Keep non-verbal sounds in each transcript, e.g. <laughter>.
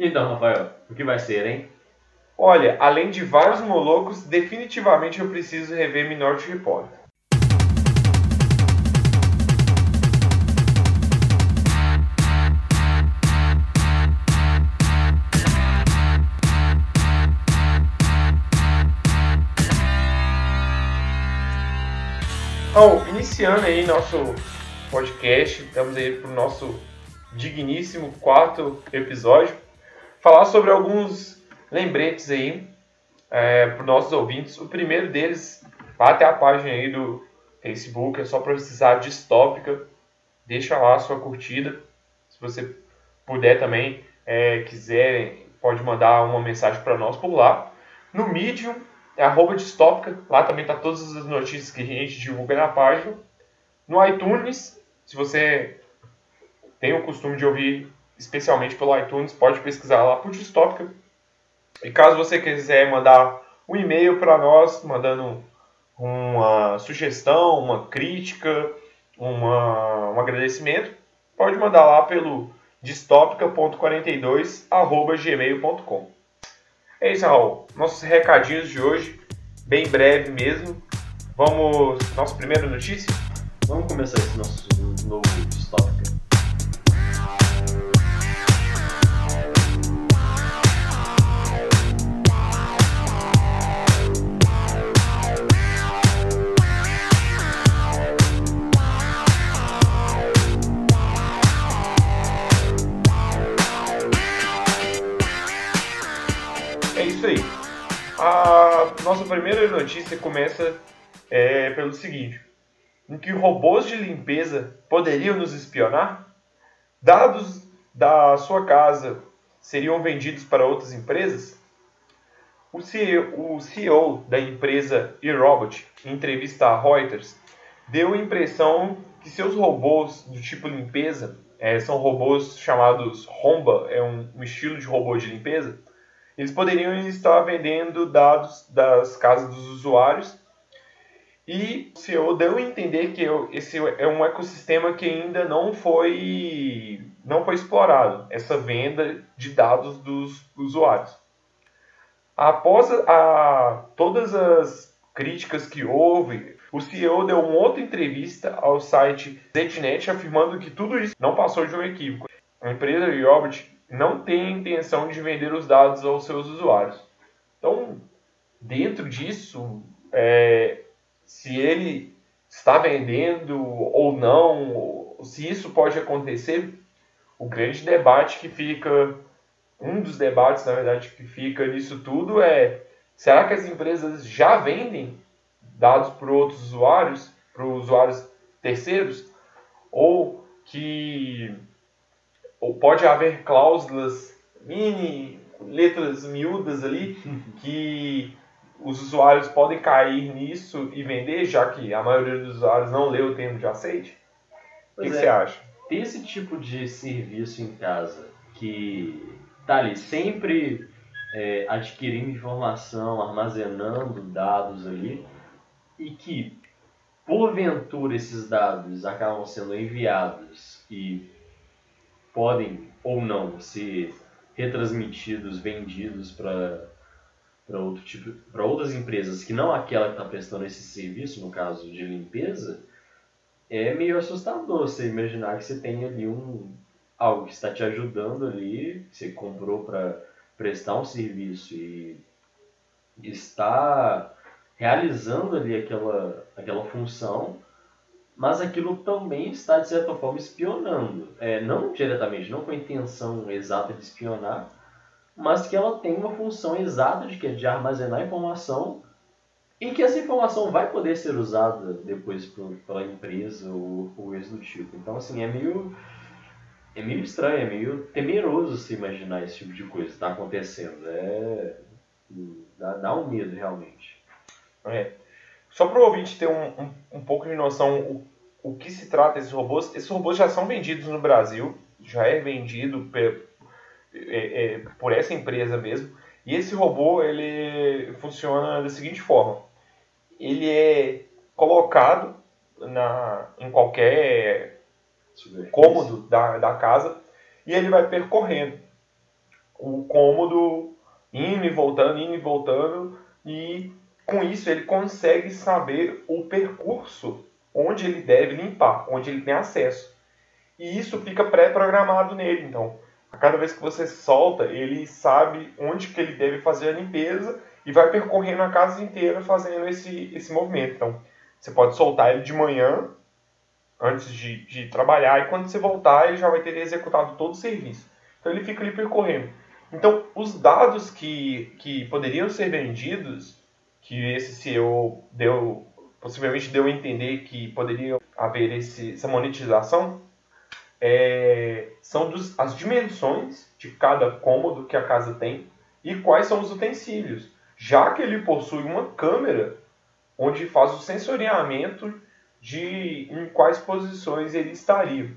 Então, Rafael, o que vai ser, hein? Olha, além de vários molocos, definitivamente eu preciso rever Minority Report. Bom, iniciando aí nosso podcast, estamos aí para o nosso digníssimo quarto episódio, falar sobre alguns lembretes aí é, para os nossos ouvintes. O primeiro deles, vá até a página aí do Facebook, é só precisar distópica, deixa lá a sua curtida. Se você puder também, é, quiser, pode mandar uma mensagem para nós por lá. No Medium, é arroba distópica. Lá também tá todas as notícias que a gente divulga na página. No iTunes, se você tem o costume de ouvir especialmente pelo iTunes, pode pesquisar lá por distópica. E caso você quiser mandar um e-mail para nós, mandando uma sugestão, uma crítica, uma, um agradecimento, pode mandar lá pelo distópica.42@gmail.com. É isso, Raul. Nossos recadinhos de hoje, bem breve mesmo. Vamos. Nossa primeira notícia? Vamos começar esse nosso nossa primeira notícia começa é, pelo seguinte: em que robôs de limpeza poderiam nos espionar? Dados da sua casa seriam vendidos para outras empresas? O CEO, o CEO da empresa eRobot, em entrevista à Reuters, deu a impressão que seus robôs do tipo limpeza, é, são robôs chamados Romba, é um, um estilo de robô de limpeza, eles poderiam estar vendendo dados das casas dos usuários e o CEO deu a entender que esse é um ecossistema que ainda não foi, não foi explorado, essa venda de dados dos usuários. Após a, todas as críticas que houve, o CEO deu uma outra entrevista ao site ZDNet afirmando que tudo isso não passou de um equívoco. A empresa Robert não tem a intenção de vender os dados aos seus usuários. Então, dentro disso, é, se ele está vendendo ou não, se isso pode acontecer, o grande debate que fica, um dos debates, na verdade, que fica nisso tudo é: será que as empresas já vendem dados para outros usuários, para usuários terceiros? Ou que ou pode haver cláusulas mini, letras miúdas ali, que os usuários podem cair nisso e vender, já que a maioria dos usuários não lê o termo de aceite? O que, é. que, você acha? Ter esse tipo de serviço em casa que tá ali sempre é, adquirindo informação, armazenando dados ali e que porventura esses dados acabam sendo enviados e podem ou não ser retransmitidos, vendidos para para outro tipo, para outras empresas que não aquela que está prestando esse serviço, no caso de limpeza, é meio assustador você imaginar que você tem ali um algo que está te ajudando ali, que você comprou para prestar um serviço e está realizando ali aquela, aquela função mas aquilo também está, de certa forma, espionando. É, não diretamente, não com a intenção exata de espionar, mas que ela tem uma função exata de, que de armazenar informação e que essa informação vai poder ser usada depois por, pela empresa ou coisa do tipo. Então, assim, é meio, é meio estranho, é meio temeroso se imaginar esse tipo de coisa está acontecendo. É, dá, dá um medo, realmente. É. Só para o ouvinte ter um, um, um, pouco de noção o, o que se trata esses robôs, esses robôs já são vendidos no Brasil, já é vendido é, é, por essa empresa mesmo. E esse robô ele funciona da seguinte forma: ele é colocado na, em qualquer cômodo da, da casa e ele vai percorrendo. o cômodo indo e voltando, indo e voltando, e com isso ele consegue saber o percurso onde ele deve limpar, onde ele tem acesso. E isso fica pré-programado nele, então. A cada vez que você solta, ele sabe onde que ele deve fazer a limpeza e vai percorrendo a casa inteira fazendo esse, esse movimento. Então, você pode soltar ele de manhã, antes de, de trabalhar, e quando você voltar, ele já vai ter executado todo o serviço. Então, ele fica ali percorrendo. Então, os dados que, que poderiam ser vendidos, que esse CEO deu, possivelmente deu a entender que poderia haver esse, essa monetização, é, são dos, as dimensões de cada cômodo que a casa tem e quais são os utensílios, já que ele possui uma câmera onde faz o sensoriamento de em quais posições ele estaria.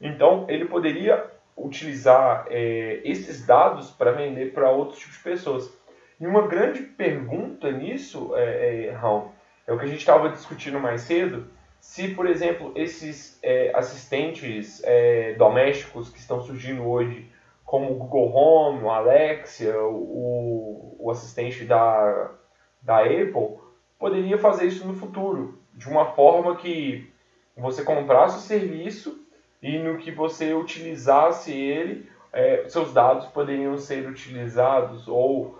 Então, ele poderia utilizar é, esses dados para vender para outros tipos de pessoas. E uma grande pergunta nisso, é, é, Raul, é o que a gente estava discutindo mais cedo, se, por exemplo, esses é, assistentes é, domésticos que estão surgindo hoje, como o Google Home, o Alexia, o, o assistente da, da Apple, poderia fazer isso no futuro, de uma forma que você comprasse o serviço e no que você utilizasse ele, é, seus dados poderiam ser utilizados ou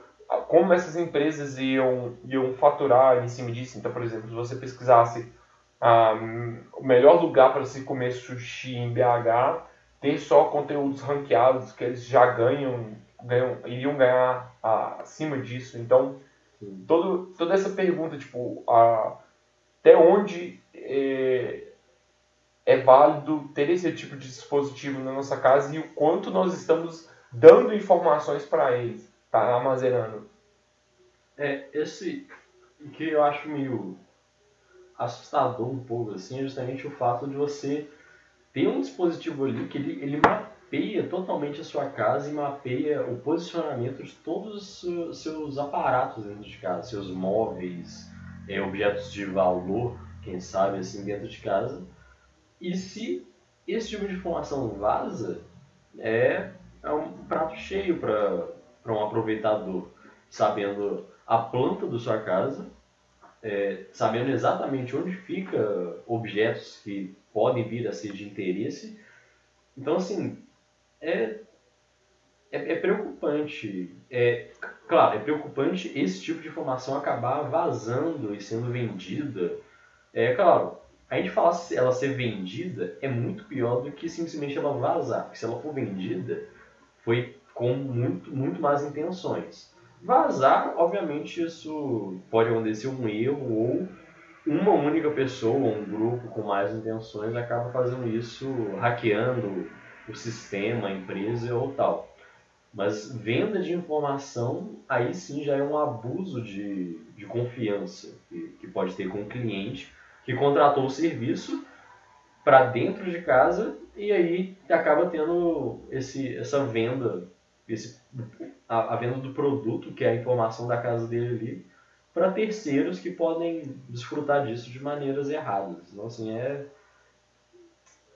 como essas empresas iam, iam faturar em cima disso. Então, por exemplo, se você pesquisasse ah, o melhor lugar para se comer sushi em BH, ter só conteúdos ranqueados que eles já ganham, ganham iriam ganhar ah, acima disso. Então, todo, toda essa pergunta, tipo, ah, até onde é, é válido ter esse tipo de dispositivo na nossa casa e o quanto nós estamos dando informações para eles, tá armazenando. É, esse que eu acho meio assustador um pouco, assim, é justamente o fato de você ter um dispositivo ali que ele, ele mapeia totalmente a sua casa e mapeia o posicionamento de todos os seus aparatos dentro de casa, seus móveis, é, objetos de valor, quem sabe, assim, dentro de casa. E se esse tipo de informação vaza, é, é um prato cheio para um aproveitador, sabendo a planta da sua casa, é, sabendo exatamente onde fica objetos que podem vir a ser de interesse. Então, assim, é, é, é preocupante. É, claro, é preocupante esse tipo de informação acabar vazando e sendo vendida. É claro, a gente falar se ela ser vendida é muito pior do que simplesmente ela vazar. Porque se ela for vendida, foi com muito, muito más intenções. Vazar, obviamente, isso pode acontecer um erro ou uma única pessoa, um grupo com mais intenções acaba fazendo isso, hackeando o sistema, a empresa ou tal. Mas venda de informação, aí sim já é um abuso de, de confiança que, que pode ter com o cliente que contratou o serviço para dentro de casa e aí acaba tendo esse, essa venda, esse, a, a venda do produto, que é a informação da casa dele ali, para terceiros que podem desfrutar disso de maneiras erradas. Então, assim, é,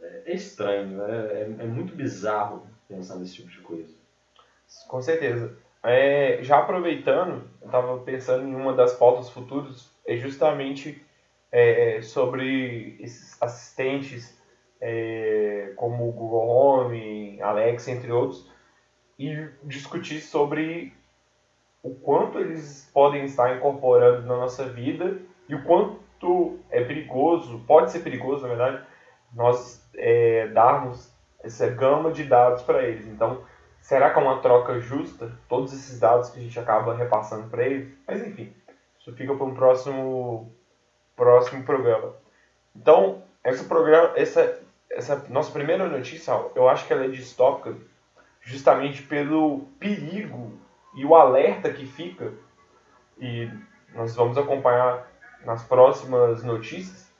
é estranho, é, é, é muito bizarro pensar nesse tipo de coisa. Com certeza. É, já aproveitando, eu estava pensando em uma das pautas futuras, é justamente é, sobre esses assistentes é, como o Google Home, Alexa, entre outros, e discutir sobre o quanto eles podem estar incorporando na nossa vida e o quanto é perigoso, pode ser perigoso, na verdade, nós é, darmos essa gama de dados para eles. Então, será que é uma troca justa? Todos esses dados que a gente acaba repassando para eles? Mas, enfim, isso fica para um próximo próximo programa. Então, esse programa, essa, essa nossa primeira notícia, eu acho que ela é distópica justamente pelo perigo e o alerta que fica, e nós vamos acompanhar nas próximas notícias,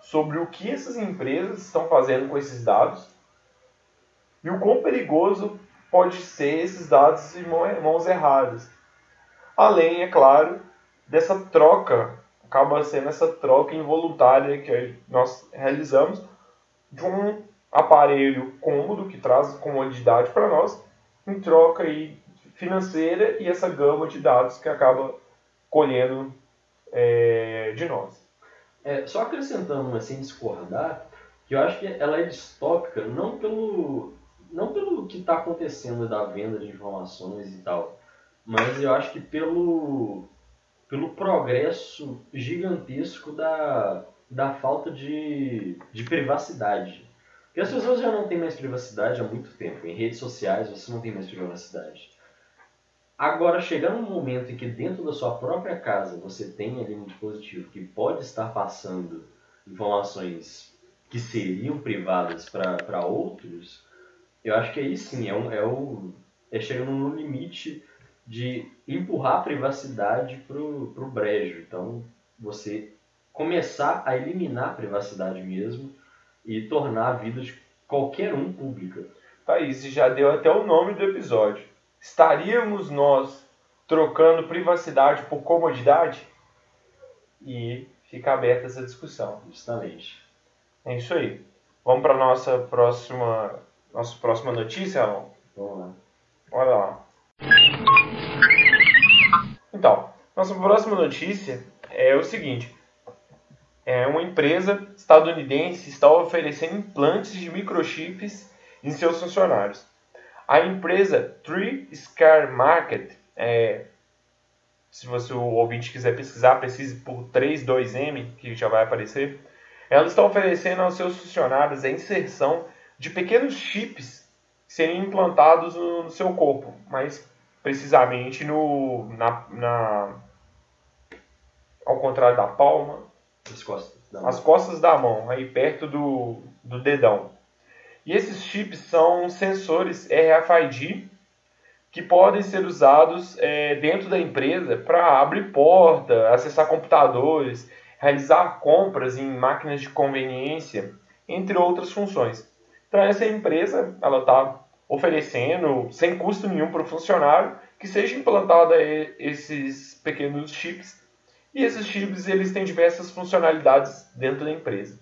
sobre o que essas empresas estão fazendo com esses dados e o quão perigoso pode ser esses dados em mãos erradas. Além, é claro, dessa troca acaba sendo essa troca involuntária que nós realizamos de um aparelho cômodo que traz comodidade para nós em troca aí financeira e essa gama de dados que acaba colhendo é, de nós. É, só acrescentando, mas sem discordar, que eu acho que ela é distópica não pelo, não pelo que está acontecendo da venda de informações e tal, mas eu acho que pelo, pelo progresso gigantesco da, da falta de, de privacidade. Porque as pessoas já não têm mais privacidade há muito tempo. Em redes sociais você não tem mais privacidade. Agora, chegar um momento em que dentro da sua própria casa você tem ali um dispositivo que pode estar passando informações que seriam privadas para outros, eu acho que aí sim é, um, é, o, é chegando no limite de empurrar a privacidade pro, pro brejo. Então, você começar a eliminar a privacidade mesmo e tornar a vida de qualquer um pública. Thaís, já deu até o nome do episódio. Estaríamos nós trocando privacidade por comodidade? E fica aberta essa discussão. Justamente. É isso aí. Vamos para nossa próxima, nossa próxima notícia, Alan? Vamos lá. Olha lá. Então, nossa próxima notícia é o seguinte. É uma empresa estadunidense está oferecendo implantes de microchips em seus funcionários. A empresa Three Scar Market, é, se você o ouvinte quiser pesquisar, precise por 32M, que já vai aparecer. Ela está oferecendo aos seus funcionários a inserção de pequenos chips seriam implantados no, no seu corpo, mais precisamente no, na, na, ao contrário da palma, as costas da mão, as costas da mão aí perto do, do dedão. E esses chips são sensores RFID que podem ser usados é, dentro da empresa para abrir porta, acessar computadores, realizar compras em máquinas de conveniência, entre outras funções. Então essa empresa ela está oferecendo sem custo nenhum para o funcionário que seja implantada esses pequenos chips e esses chips eles têm diversas funcionalidades dentro da empresa.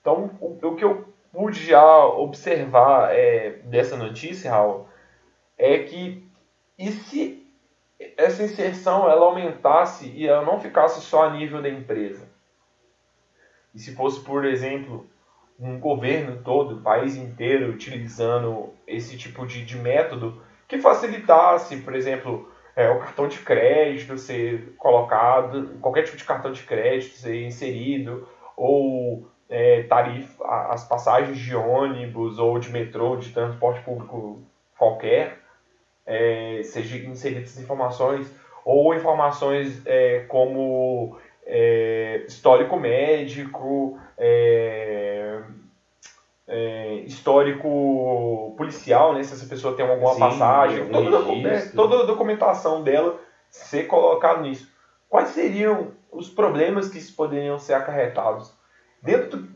Então o, o que eu pude já observar é, dessa notícia, Raul, é que e se essa inserção ela aumentasse e ela não ficasse só a nível da empresa? E se fosse, por exemplo, um governo todo, o país inteiro, utilizando esse tipo de, de método que facilitasse, por exemplo, é, o cartão de crédito ser colocado, qualquer tipo de cartão de crédito ser inserido, ou é, tarifa, as passagens de ônibus ou de metrô, de transporte público qualquer, é, seja inseridas informações, ou informações é, como é, histórico médico, é, é, histórico policial, né, se essa pessoa tem alguma Sim, passagem, toda, né, toda a documentação dela ser colocada nisso. Quais seriam os problemas que poderiam ser acarretados? Dentro do,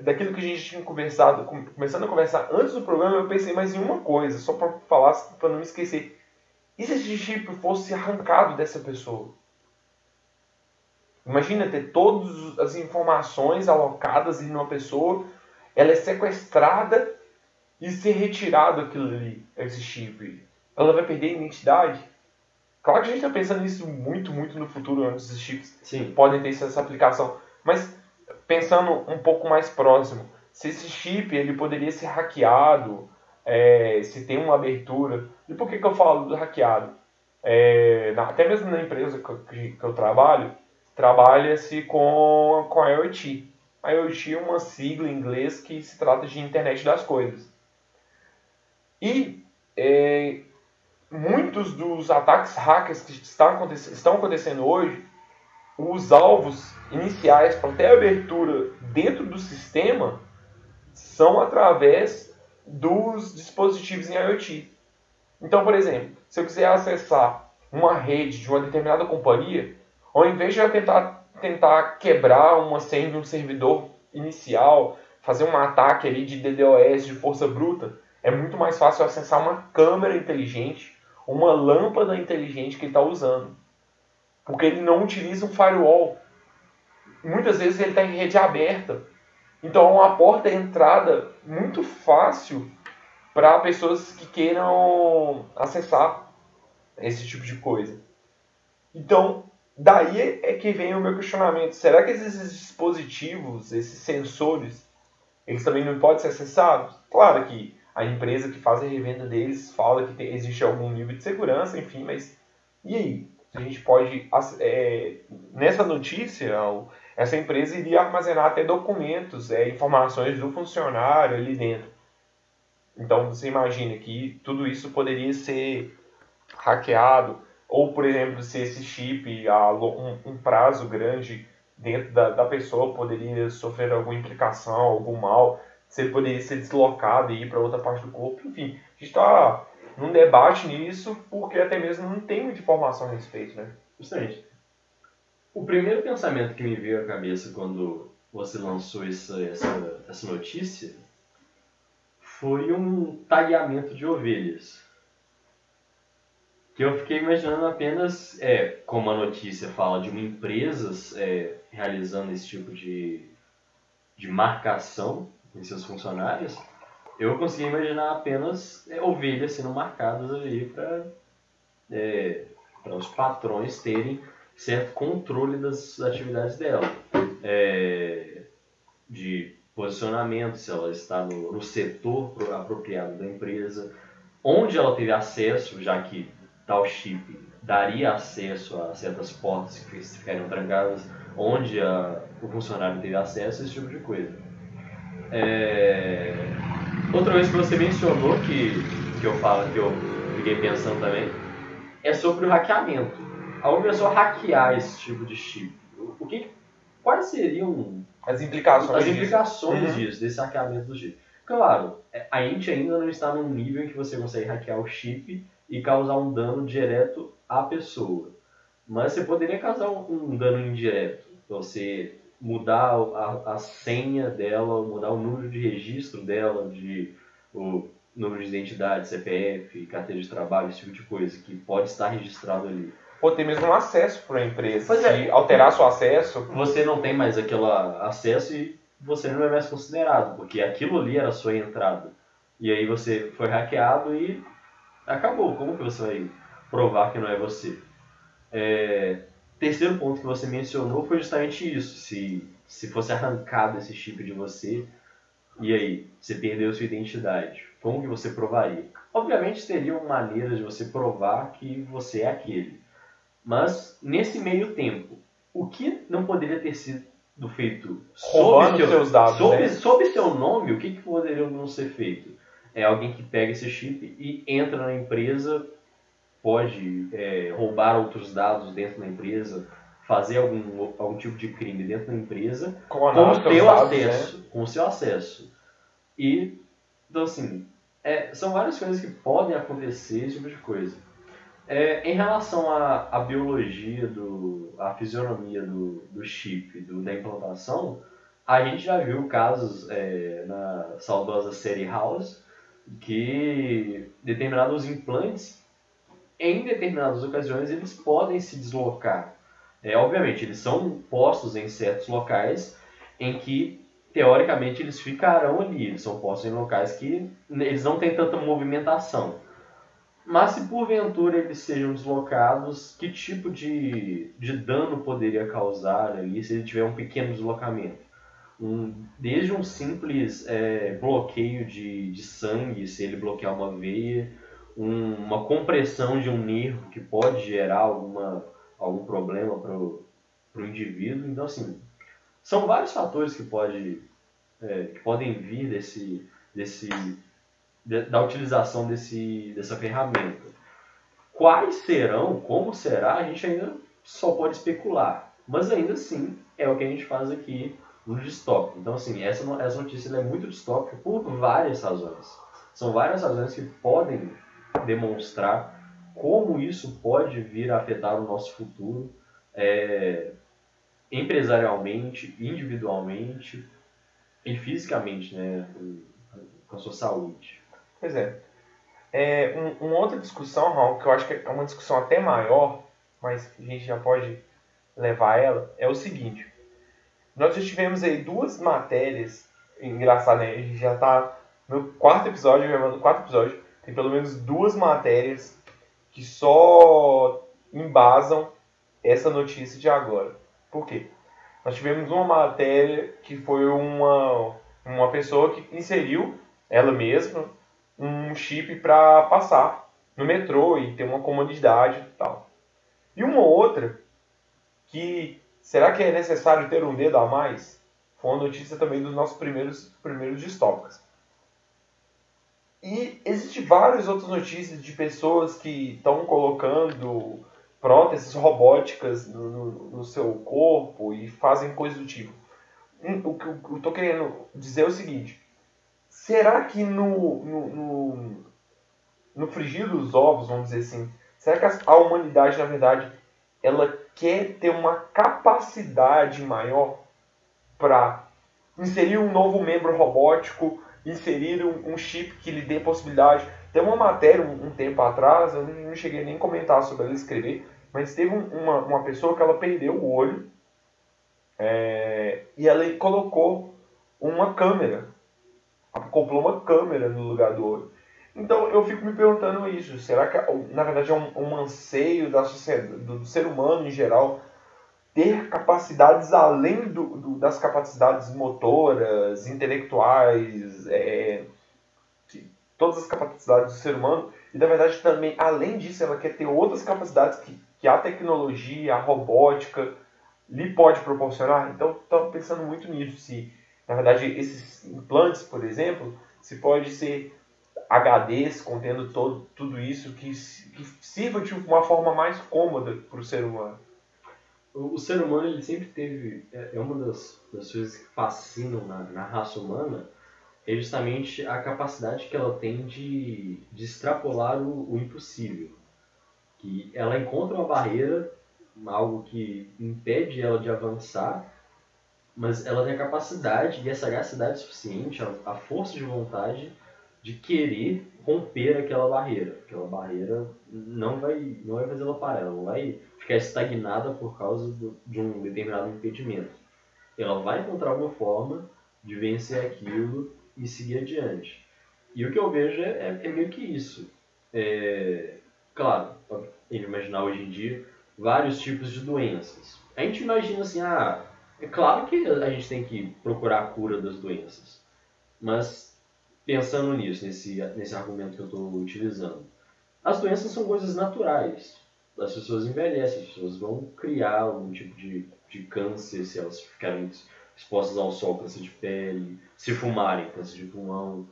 daquilo que a gente tinha conversado, começando a conversar antes do programa, eu pensei mais em uma coisa, só para falar, para não me esquecer. E se esse chip fosse arrancado dessa pessoa? Imagina ter todas as informações alocadas em uma pessoa, ela é sequestrada e ser retirado aquilo ali, esse chip. Ela vai perder a identidade? Claro que a gente está pensando nisso muito, muito no futuro, onde esses chips Sim. podem ter essa aplicação. Mas pensando um pouco mais próximo, se esse chip ele poderia ser hackeado, é, se tem uma abertura. E por que, que eu falo do hackeado? É, até mesmo na empresa que eu, que eu trabalho, trabalha-se com, com a IoT. IoT é uma sigla em inglês que se trata de internet das coisas. E é, muitos dos ataques hackers que estão acontecendo hoje, os alvos iniciais para ter abertura dentro do sistema são através dos dispositivos em IoT. Então, por exemplo, se eu quiser acessar uma rede de uma determinada companhia, ao invés de eu tentar, tentar quebrar uma senha de um servidor inicial, fazer um ataque ali de DDoS de força bruta, é muito mais fácil acessar uma câmera inteligente, uma lâmpada inteligente que ele está usando. Porque ele não utiliza um firewall. Muitas vezes ele está em rede aberta. Então é uma porta de entrada muito fácil para pessoas que queiram acessar esse tipo de coisa. Então, daí é que vem o meu questionamento. Será que esses dispositivos, esses sensores, eles também não podem ser acessados? Claro que a empresa que faz a revenda deles fala que tem, existe algum nível de segurança, enfim, mas e aí? A gente pode. É, nessa notícia, essa empresa iria armazenar até documentos, é, informações do funcionário ali dentro. Então você imagina que tudo isso poderia ser hackeado, ou por exemplo, se esse chip a um, um prazo grande dentro da, da pessoa poderia sofrer alguma implicação, algum mal, ele poderia ser deslocado e ir para outra parte do corpo, enfim, a gente está num debate nisso porque até mesmo não tem muita informação a respeito, né? Justamente. O primeiro pensamento que me veio à cabeça quando você lançou essa, essa, essa notícia foi um tagueamento de ovelhas. Que eu fiquei imaginando apenas, é, como a notícia fala de uma empresa é, realizando esse tipo de, de marcação em seus funcionários, eu consegui imaginar apenas é, ovelhas sendo marcadas ali para é, os patrões terem certo controle das atividades dela. É, de posicionamento, se ela está no, no setor apropriado da empresa, onde ela teve acesso, já que tal chip daria acesso a certas portas que ficariam trancadas, onde a, o funcionário teve acesso, esse tipo de coisa. É... Outra vez que você mencionou que, que eu falo, que eu fiquei pensando também, é sobre o hackeamento. A pessoa hackear esse tipo de chip. O que, quais seriam as implicações, as implicações disso, uhum. disso desse hackeamento do chip. Claro, é, a gente ainda não está num nível em que você consegue hackear o chip e causar um dano direto à pessoa. Mas você poderia causar um, dano indireto. Você mudar a, a senha dela, mudar o número de registro dela, de o número de identidade, CPF, carteira de trabalho, esse tipo de coisa, que pode estar registrado ali ou ter mesmo um acesso para a empresa. Pois é. alterar seu acesso. Você não tem mais aquele acesso e você não é mais considerado, porque aquilo ali era a sua entrada. E aí você foi hackeado e acabou. Como que você vai provar que não é você? É, terceiro ponto que você mencionou foi justamente isso. Se, se fosse arrancado esse chip de você, e aí, você perdeu sua identidade. Como que você provaria? Obviamente teriam maneiras de você provar que você é aquele. Mas, nesse meio tempo, o que não poderia ter sido feito sob seu, seus dados, sob, né? sob seu nome, o que, que poderia não ser feito? É alguém que pega esse chip e entra na empresa, pode é, roubar outros dados dentro da empresa, fazer algum, algum tipo de crime dentro da empresa com o seu dados, acesso. Né? Com o seu acesso. E, então assim, é, são várias coisas que podem acontecer, esse tipo de coisa. É, em relação à, à biologia, do, à fisionomia do, do chip, do, da implantação, a gente já viu casos é, na saudosa série House que determinados implantes, em determinadas ocasiões, eles podem se deslocar. É, obviamente, eles são postos em certos locais em que, teoricamente, eles ficarão ali. Eles são postos em locais que eles não têm tanta movimentação. Mas se porventura eles sejam deslocados, que tipo de, de dano poderia causar ali se ele tiver um pequeno deslocamento? Um, desde um simples é, bloqueio de, de sangue, se ele bloquear uma veia, um, uma compressão de um nervo que pode gerar alguma, algum problema para o indivíduo. Então, assim, são vários fatores que, pode, é, que podem vir desse, desse da utilização desse, dessa ferramenta. Quais serão, como será, a gente ainda só pode especular. Mas ainda assim, é o que a gente faz aqui no distópico. Então, assim, essa, essa notícia é muito distópica por várias razões. São várias razões que podem demonstrar como isso pode vir a afetar o nosso futuro é, empresarialmente, individualmente e fisicamente, né, com a sua saúde. Pois é. é um, uma outra discussão, Raul, que eu acho que é uma discussão até maior, mas a gente já pode levar ela, é o seguinte. Nós já tivemos aí duas matérias, engraçado, né? A gente já está No quarto episódio, no quarto episódio, tem pelo menos duas matérias que só embasam essa notícia de agora. Por quê? Nós tivemos uma matéria que foi uma, uma pessoa que inseriu, ela mesma, um chip para passar no metrô e ter uma comodidade e tal. E uma outra que será que é necessário ter um dedo a mais? Foi uma notícia também dos nossos primeiros, primeiros distópicos. E existem várias outras notícias de pessoas que estão colocando próteses robóticas no, no, no, seu corpo e fazem coisas do tipo. Hum, o que eu estou querendo dizer é o seguinte: será que no, no, no, no frigir dos ovos, vamos dizer assim, será que a humanidade, na verdade, ela quer ter uma capacidade maior para inserir um novo membro robótico, inserir um, um, chip que lhe dê possibilidade. Tem uma matéria um, um, tempo atrás, eu não cheguei nem a comentar sobre ela escrever, mas teve uma, uma pessoa que ela perdeu o olho é, e ela colocou uma câmera, acoplou uma câmera no lugar do olho. Então eu fico me perguntando isso, será que na verdade é um, um anseio da sociedade, do, ser humano em geral ter capacidades além do, do, das capacidades motoras, intelectuais, é, todas as capacidades do ser humano, e na verdade também, além disso, ela quer ter outras capacidades que, que a tecnologia, a robótica lhe pode proporcionar. Então, estou pensando muito nisso, se na verdade esses implantes, por exemplo, se pode ser HDs contendo todo, tudo isso que, que sirva de uma forma mais cômoda para o ser humano. O, o, ser humano ele sempre teve é, é uma das, das coisas que fascinam na, na raça humana é justamente a capacidade que ela tem de, de extrapolar o, o impossível. Que ela encontra uma barreira, algo que impede ela de avançar, mas ela tem a capacidade e a sagacidade suficiente, a, a força de vontade de querer romper aquela barreira. Aquela barreira não vai, não vai fazer ela parar, ela vai ficar estagnada por causa do, de um determinado impedimento. Ela vai encontrar uma forma de vencer aquilo e seguir adiante. E o que eu vejo é, é, é meio que isso. É, claro, ele imaginar hoje em dia vários tipos de doenças. A gente imagina assim, ah, é claro que a gente tem que procurar a cura das doenças, mas pensando nisso, nesse, nesse argumento que eu estou utilizando. As doenças são coisas naturais. As pessoas envelhecem, as pessoas vão criar algum tipo de, de câncer se elas ficarem expostas ao sol, câncer de pele, se fumarem, câncer de pulmão.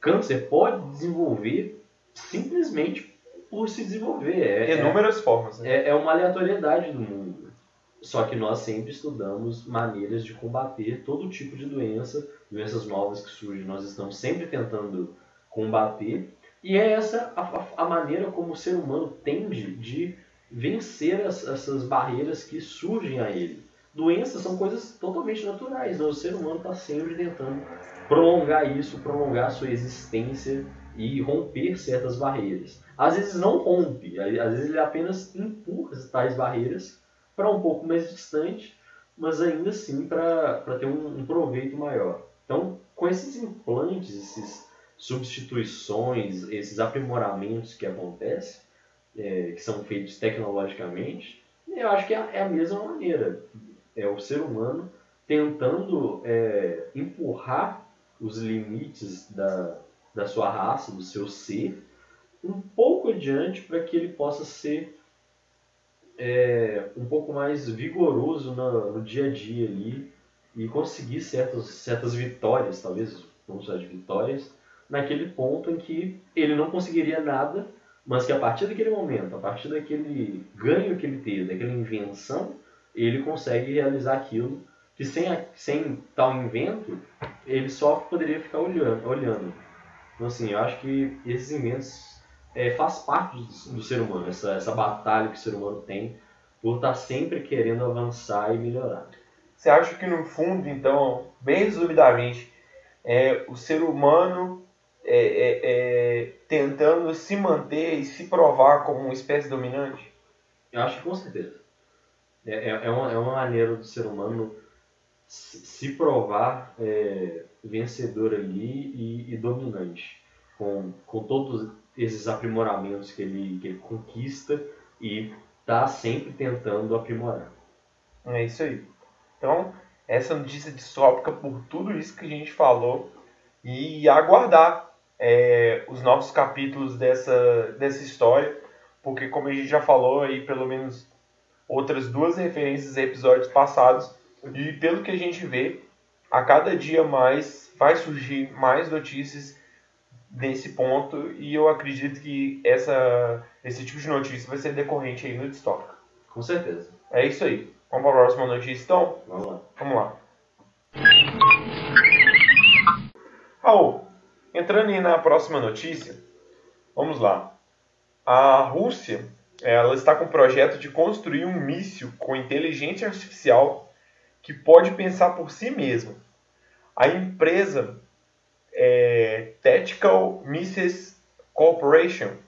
Câncer pode desenvolver simplesmente por se desenvolver. É, Inúmeras é, formas. Né? É, é uma aleatoriedade do mundo. Só que nós sempre estudamos maneiras de combater todo tipo de doença, doenças novas que surgem, nós estamos sempre tentando combater. E é essa a, a maneira como o ser humano tende de vencer as, essas barreiras que surgem a ele. Doenças são coisas totalmente naturais, né? o ser humano está sempre tentando prolongar isso, prolongar sua existência e romper certas barreiras. Às vezes não rompe, às vezes ele apenas empurra tais barreiras para um pouco mais distante, mas ainda assim para ter um, um, proveito maior. Então, com esses implantes, essas substituições, esses aprimoramentos que acontecem, é, que são feitos tecnologicamente, eu acho que é, é a mesma maneira. É o ser humano tentando é, empurrar os limites da, da sua raça, do seu ser, um pouco adiante para que ele possa ser é, um pouco mais vigoroso no, no, dia a dia ali e conseguir certas, certas vitórias, talvez, vamos falar de vitórias, naquele ponto em que ele não conseguiria nada, mas que a partir daquele momento, a partir daquele ganho que ele teve, daquela invenção, ele consegue realizar aquilo que sem, a, sem tal invento, ele só poderia ficar olhando. olhando. Então, assim, eu acho que esses inventos é, faz parte do, do, ser humano, essa, essa batalha que o ser humano tem por estar tá sempre querendo avançar e melhorar. Você acha que no fundo, então, bem resumidamente, é o ser humano é, é, é, tentando se manter e se provar como uma espécie dominante? Eu acho que com certeza. É, é, é, uma, é uma maneira do ser humano se provar é, vencedor ali e, e, dominante, com, com todos esses aprimoramentos que ele, que ele conquista e está sempre tentando aprimorar. É isso aí. Então, essa notícia distópica por tudo isso que a gente falou e aguardar é, os novos capítulos dessa, dessa história, porque como a gente já falou aí, pelo menos outras duas referências a episódios passados, e pelo que a gente vê, a cada dia mais vai surgir mais notícias nesse ponto, e eu acredito que essa, esse tipo de notícia vai ser decorrente aí no Destock. Com certeza. É isso aí. Vamos para a próxima notícia então? Vamos lá. Vamos lá. Raul, entrando aí na próxima notícia, vamos lá. A Rússia ela está com o projeto de construir um míssil com inteligência artificial que pode pensar por si mesmo. A empresa é, Tactical Missiles Corporation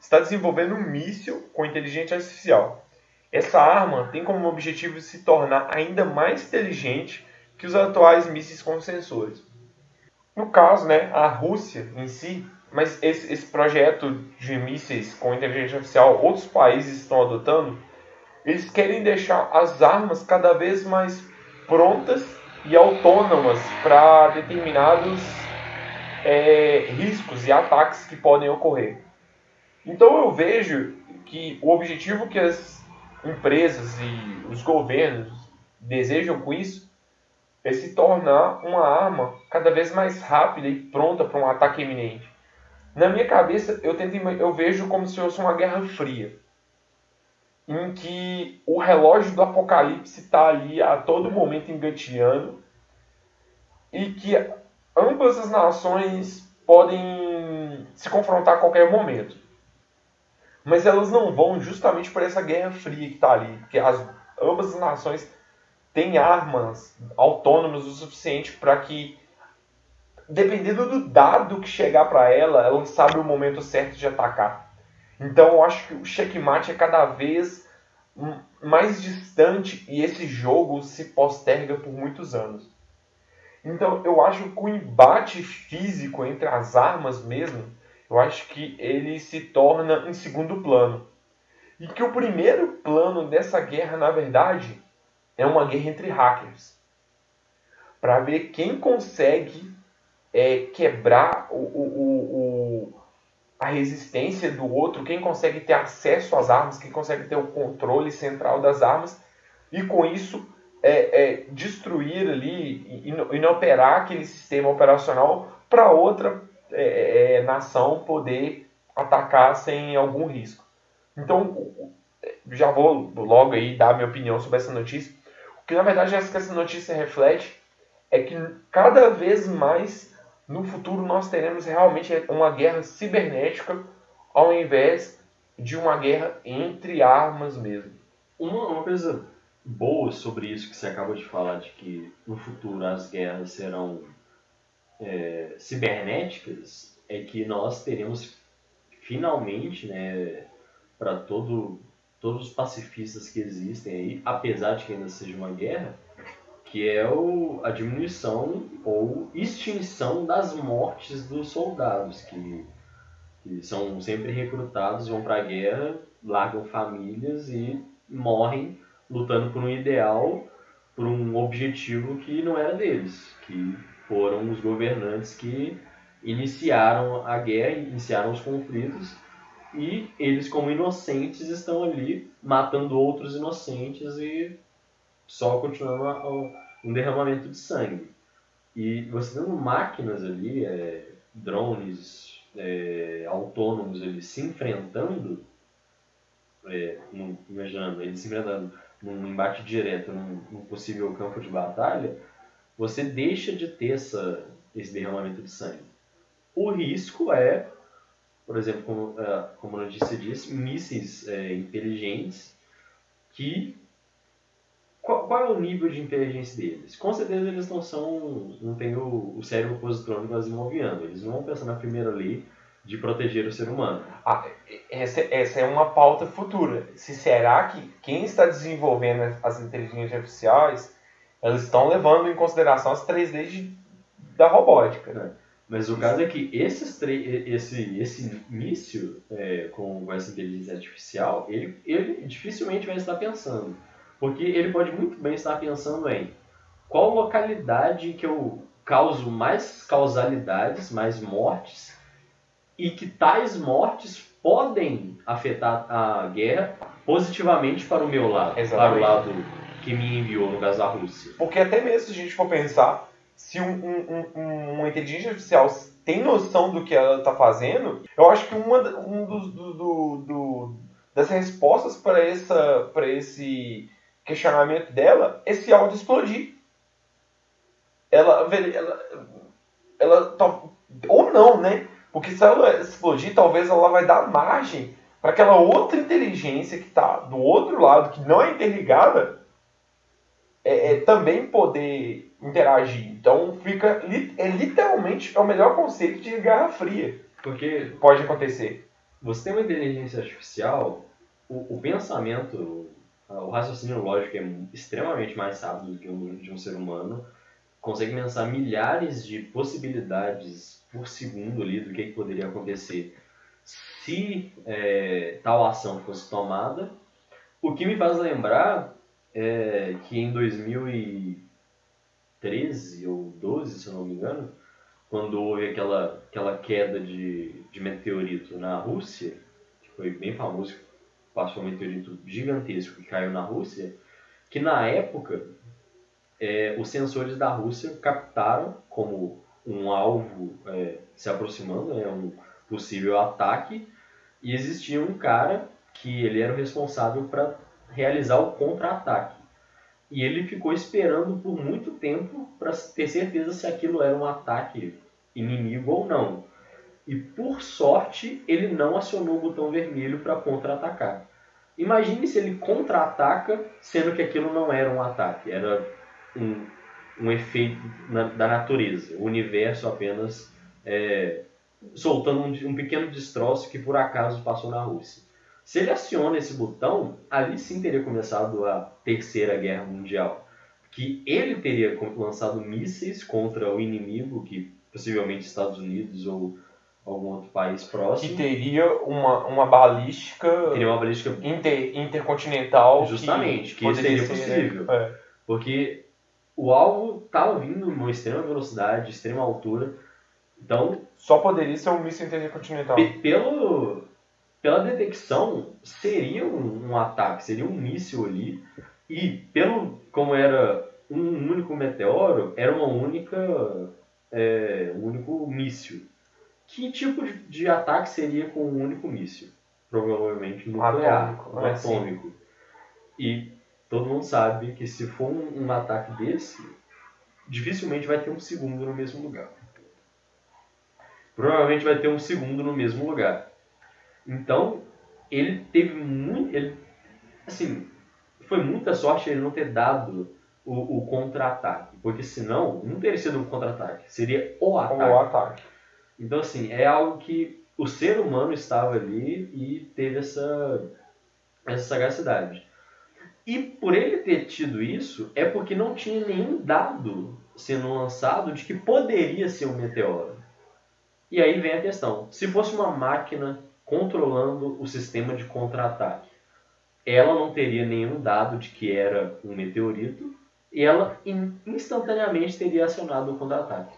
está desenvolvendo um míssil com inteligência artificial. Essa arma tem como objetivo se tornar ainda mais inteligente que os atuais mísseis com sensores. No caso, né, a Rússia em si, mas esse, esse projeto de mísseis com inteligência artificial, outros países estão adotando, eles querem deixar as armas cada vez mais prontas e autônomas para determinados é, riscos e ataques que podem ocorrer. Então eu vejo que o objetivo que as empresas e os governos desejam com isso é se tornar uma arma cada vez mais rápida e pronta para um ataque iminente. Na minha cabeça, eu, tento, eu vejo como se fosse uma guerra fria, em que o relógio do apocalipse está ali a todo momento engateando e que ambas as nações podem se confrontar a qualquer momento. Mas elas não vão justamente por essa guerra fria que está ali, porque as, ambas as nações tem armas autônomas o suficiente para que, dependendo do dado que chegar para ela, ela sabe o momento certo de atacar. Então eu acho que o checkmate é cada vez mais distante e esse jogo se posterga por muitos anos. Então eu acho que o embate físico entre as armas mesmo, eu acho que ele se torna em segundo plano. E que o primeiro plano dessa guerra, na verdade, é uma guerra entre hackers para ver quem consegue é, quebrar o, o, o, a resistência do outro, quem consegue ter acesso às armas, quem consegue ter o controle central das armas e com isso é, é, destruir ali inoperar aquele sistema operacional para outra é, é, é, nação poder atacar sem algum risco. Então, já vou logo aí dar minha opinião sobre essa notícia. O que na verdade essa notícia reflete é que cada vez mais no futuro nós teremos realmente uma guerra cibernética ao invés de uma guerra entre armas mesmo. Uma, uma coisa boa sobre isso que você acabou de falar, de que no futuro as guerras serão é, cibernéticas, é que nós teremos finalmente, né, para todo todos os pacifistas que existem aí, apesar de que ainda seja uma guerra, que é o, a diminuição ou extinção das mortes dos soldados, que, que são sempre recrutados, vão para a guerra, largam famílias e morrem lutando por um ideal, por um objetivo que não era deles, que foram os governantes que iniciaram a guerra, iniciaram os conflitos e eles, como inocentes, estão ali matando outros inocentes e só continuando um derramamento de sangue. E você tendo máquinas ali, é, drones é, autônomos, eles se enfrentando, é, imaginando, eles se enfrentando num embate direto, num, num, possível campo de batalha, você deixa de ter essa, esse derramamento de sangue. O risco é por exemplo, como, uh, como a notícia disse, mísseis é, inteligentes que qual, qual, é o nível de inteligência deles? Com certeza eles não são, não tem o, o cérebro positrônico desenvolvendo. Eles não vão pensar na primeira lei de proteger o ser humano. Ah, essa, essa é uma pauta futura. Se será que quem está desenvolvendo as inteligências artificiais Elas estão levando em consideração as três leis de, da robótica. Mas o caso é que esses esse, esse míssil é, com essa inteligência artificial, ele, ele dificilmente vai estar pensando. Porque ele pode muito bem estar pensando em qual localidade que eu causo mais causalidades, mais mortes, e que tais mortes podem afetar a guerra positivamente para o meu lado, Exatamente. para o lado que me enviou, no caso da Rússia. Porque até mesmo se a gente for pensar, se um, um, um, uma inteligência artificial tem noção do que ela está fazendo, eu acho que uma um dos do, do, do, das respostas para esse questionamento dela é se auto-explodir. Ela, ela, ela, ela, ou não, né? Porque se ela explodir, talvez ela vai dar margem para aquela outra inteligência que está do outro lado, que não é interligada, é, é, também poder interagir. Então fica é literalmente é o melhor conceito de Guerra Fria. Porque pode acontecer. Você tem uma inteligência artificial, o, o pensamento, o raciocínio lógico é extremamente mais rápido do que um de um ser humano. Consegue pensar milhares de possibilidades por segundo ali do que, que poderia acontecer se é, tal ação fosse tomada. O que me faz lembrar é que em 2013 ou 12, se eu não me engano, quando houve aquela, aquela queda de, de meteorito na Rússia, que foi bem famoso, passou um meteorito gigantesco que caiu na Rússia, que na época é, os sensores da Rússia captaram como um alvo é, se aproximando, né, um possível ataque, e existia um cara que ele era o responsável para realizar o contra-ataque. E ele ficou esperando por muito tempo para ter certeza se aquilo era um ataque inimigo ou não. E por sorte, ele não acionou o botão vermelho para contra-atacar. Imagine se ele contra-ataca, sendo que aquilo não era um ataque, era um, um efeito na, da natureza, o universo apenas é, soltando um, um pequeno destroço que por acaso passou na Rússia. Se ele aciona esse botão, ali sim teria começado a Terceira Guerra Mundial. Que ele teria lançado mísseis contra o inimigo, que possivelmente Estados Unidos ou algum outro país próximo. Que teria uma, uma balística. Teria uma balística inter, intercontinental. Justamente, que, que seria possível. É. Porque o alvo estava vindo numa extrema velocidade, extrema altura. Então. Só poderia ser um míssil intercontinental. Pelo, pela detecção, seria um, um, ataque, seria um míssil ali. E pelo como era um único meteoro, era uma única. É, um único míssil. Que tipo de, de, ataque seria com um único míssil? Provavelmente nuclear, atômico. Um atômico. E todo mundo sabe que se for um, um ataque desse, dificilmente vai ter um segundo no mesmo lugar. Provavelmente vai ter um segundo no mesmo lugar. Então, ele teve muito. Ele, assim, foi muita sorte ele não ter dado o, o contra-ataque. Porque senão, não teria sido um contra-ataque. Seria o ataque. O ataque. Então, assim, é algo que o ser humano estava ali e teve essa, essa sagacidade. E por ele ter tido isso, é porque não tinha nenhum dado sendo lançado de que poderia ser um meteoro. E aí vem a questão: se fosse uma máquina controlando o sistema de contra-ataque, ela não teria nenhum dado de que era um meteorito e ela instantaneamente teria acionado o contra-ataque.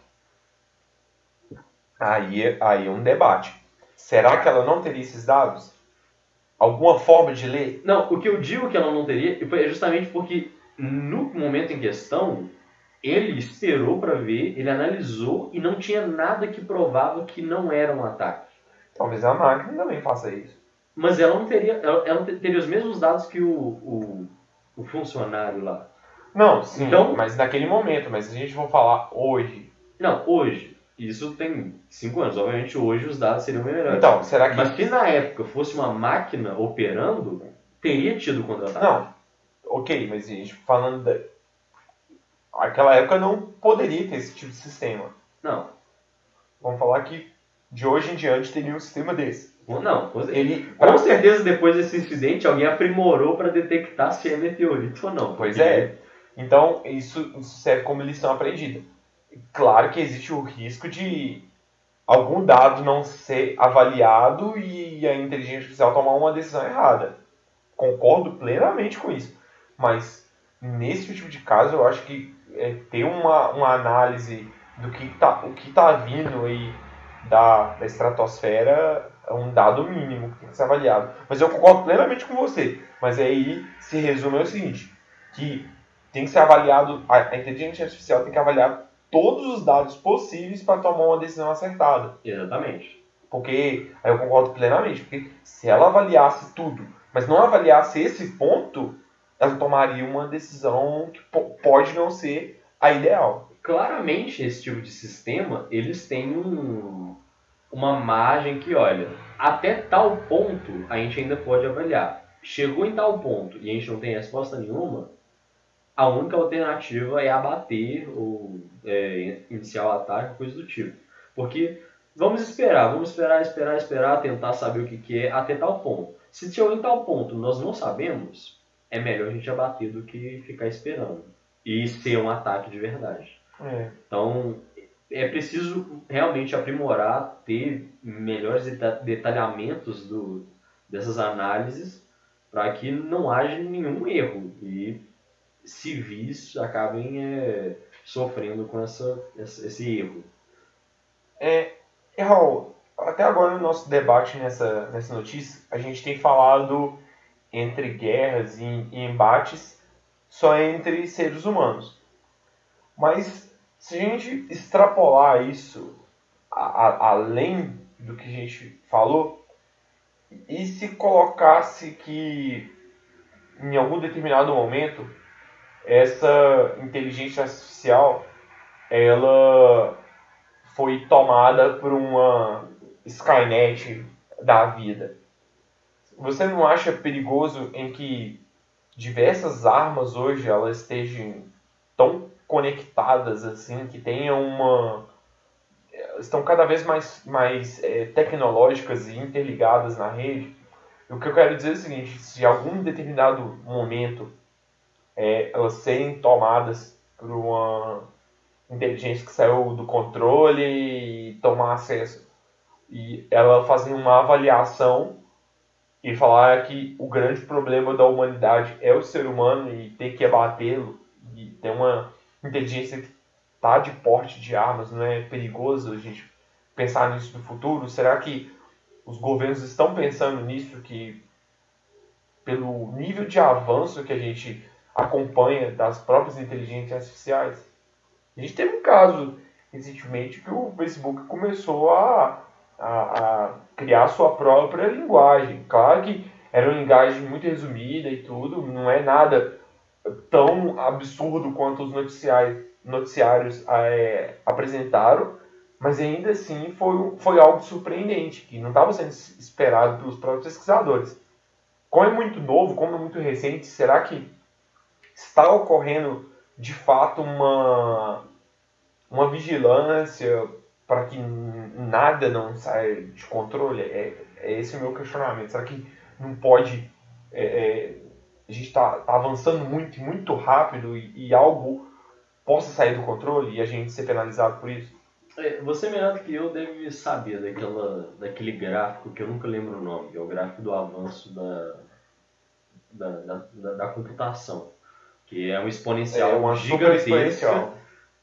Aí, aí é um debate. Será que ela não teria esses dados? Alguma forma de ler? Não, o que eu digo que ela não teria é justamente porque no momento em questão ele esperou para ver, ele analisou e não tinha nada que provava que não era um ataque. Talvez a máquina também faça isso. Mas ela não teria, ela, ela teria os mesmos dados que o, o, o funcionário lá. Não, sim, então, mas naquele momento. Mas se a gente for falar hoje. Não, hoje. Isso tem 5 anos. Obviamente hoje os dados seriam melhores. Então, será que. Mas se na época fosse uma máquina operando, teria tido contra-ataque. Não. Ok, mas a gente falando da. Aquela época não poderia ter esse tipo de sistema. Não. Vamos falar que de hoje em diante teria um sistema desse. Não, ele, com certeza depois desse incidente alguém aprimorou para detectar se é meteorito ou não. Pois é. Então, isso, isso serve como lição aprendida. Claro que existe o risco de algum dado não ser avaliado e a inteligência artificial tomar uma decisão errada. Concordo plenamente com isso. Mas nesse tipo de caso eu acho que é, ter uma, uma análise do que tá, o que está vindo aí da, da estratosfera é um dado mínimo que tem que ser avaliado. Mas eu concordo plenamente com você. Mas aí se resume ao seguinte, que tem que ser avaliado, a, a inteligência artificial tem que avaliar todos os dados possíveis para tomar uma decisão acertada. Exatamente. Porque, aí eu concordo plenamente, porque se ela avaliasse tudo, mas não avaliasse esse ponto, ela tomaria uma decisão que pode não ser a ideal. Claramente, esse tipo de sistema, eles têm um, uma margem que, olha, até tal ponto a gente ainda pode avaliar. Chegou em tal ponto e a gente não tem resposta nenhuma, a única alternativa é abater ou é, iniciar o ataque, coisa do tipo. Porque vamos esperar, vamos esperar, esperar, esperar, tentar saber o que, que é até tal ponto. Se chegou em tal ponto nós não sabemos, é melhor a gente abater do que ficar esperando. E ser um ataque de verdade. É. Então, é preciso realmente aprimorar, ter melhores detalhamentos do, dessas análises para que não haja nenhum erro. E civis acabem é, sofrendo com essa, esse erro. É, Raul, até agora no nosso debate nessa, nessa notícia, a gente tem falado entre guerras e, e embates só entre seres humanos. Mas se a gente extrapolar isso a, a, além do que a gente falou, e se colocasse que em algum determinado momento essa inteligência artificial ela foi tomada por uma Skynet da vida. Você não acha perigoso em que diversas armas hoje elas estejam tão conectadas assim, que tenham uma estão cada vez mais, mais é, tecnológicas e interligadas na rede. O que eu quero dizer é o seguinte: se algum determinado momento é, elas serem tomadas por uma inteligência que saiu do controle e tomar acesso. E ela fazer uma avaliação e falar que o grande problema da humanidade é o ser humano e ter que abatê-lo e ter uma inteligência que está de porte de armas, não é perigoso a gente pensar nisso no futuro? Será que os governos estão pensando nisso que pelo nível de avanço que a gente acompanha das próprias inteligências artificiais. A gente teve um caso recentemente que o Facebook começou a, a, a criar sua própria linguagem. Claro que era uma linguagem muito resumida e tudo, não é nada tão absurdo quanto os noticiários, é, apresentaram, mas ainda assim foi, foi algo surpreendente, que não estava sendo esperado pelos próprios pesquisadores. Como é muito novo, como é muito recente, será que está ocorrendo de fato uma, uma vigilância para que nada não saia de controle? É, é esse o meu questionamento. Será que não pode. É, a gente está tá avançando muito, muito rápido e, e, algo possa sair do controle e a gente ser penalizado por isso? É, você melhor do que eu deve saber daquela, daquele gráfico que eu nunca lembro o nome, que é o gráfico do avanço da, da, da, da, da computação que é um exponencial é uma gigantesca,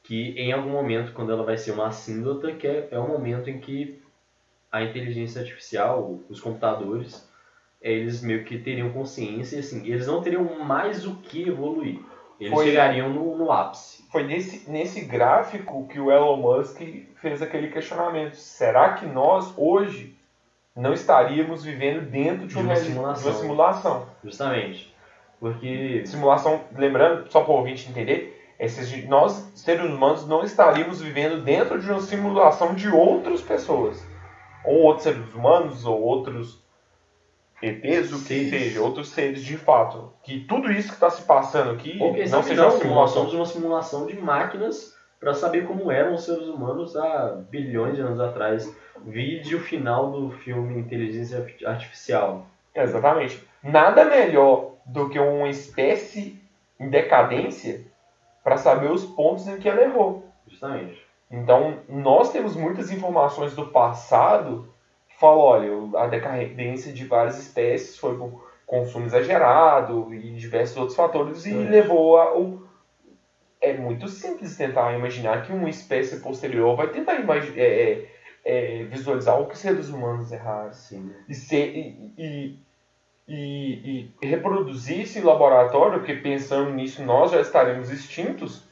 que em algum momento, quando ela vai ser uma assíndota, que é, é o momento em que a inteligência artificial, os computadores, eles meio que teriam consciência e assim, eles não teriam mais o que evoluir. Eles foi, chegariam no, no ápice. Foi nesse, nesse gráfico que o Elon Musk fez aquele questionamento. Será que nós, hoje, não estaríamos vivendo dentro de, de uma, simulação. de uma simulação? Justamente. Porque. Simulação, lembrando, só para o ouvinte entender, esses, nós, seres humanos, não estaríamos vivendo dentro de uma simulação de outras pessoas. Ou outros seres humanos, ou outros ETs, o que seja, outros seres de fato. Que tudo isso que está se passando aqui não seja uma simulação. Nós somos uma simulação de máquinas para saber como eram os seres humanos há bilhões de anos atrás. Vide o final do filme Inteligência Artificial. Exatamente. Nada melhor do que uma espécie em decadência para saber os pontos em que ela errou. Justamente. Então, nós temos muitas informações do passado falam, olha, a decadência de várias espécies foi por consumo exagerado e diversos outros fatores e É. levou a... O... É muito simples tentar imaginar que uma espécie posterior vai tentar imagi- é, é, é, visualizar o que os seres humanos erraram Sim. e, ser, e, e, e, e reproduzir esse laboratório, porque pensando nisso nós já estaremos extintos,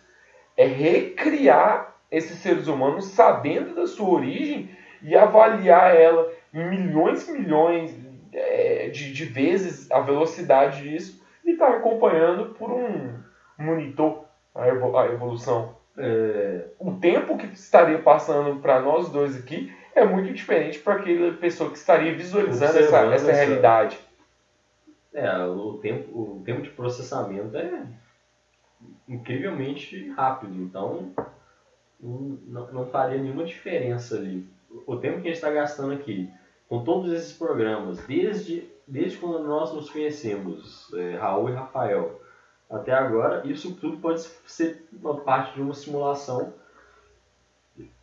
é recriar esses seres humanos sabendo da sua origem e avaliar ela milhões e milhões é, de, de vezes a velocidade disso e estar acompanhando por um monitor a, a evolução. É, O tempo que estaria passando para nós dois aqui é muito diferente para aquela pessoa que estaria visualizando essa, Observando essa essa- realidade. é, o tempo, o tempo de processamento é incrivelmente rápido, então não, não faria nenhuma diferença ali. O tempo que a gente está gastando aqui, com todos esses programas, desde, desde quando nós nos conhecemos, é, Raul e Rafael, até agora, isso tudo pode ser uma parte de uma simulação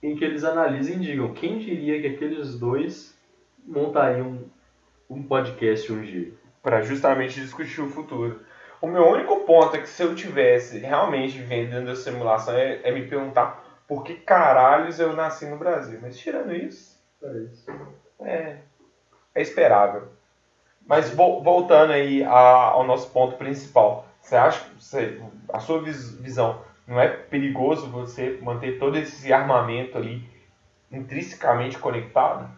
em que eles analisem e digam quem diria que aqueles dois montariam um podcast um dia. para justamente discutir o futuro. O meu único ponto é que se eu tivesse realmente vivendo dentro da simulação é, é me perguntar por que caralhos eu nasci no Brasil. Mas tirando isso, é, é esperável. Mas vo- voltando aí ao nosso ponto principal, você acha que a sua vis- visão não é perigoso você manter todo esse armamento ali intrinsecamente conectado?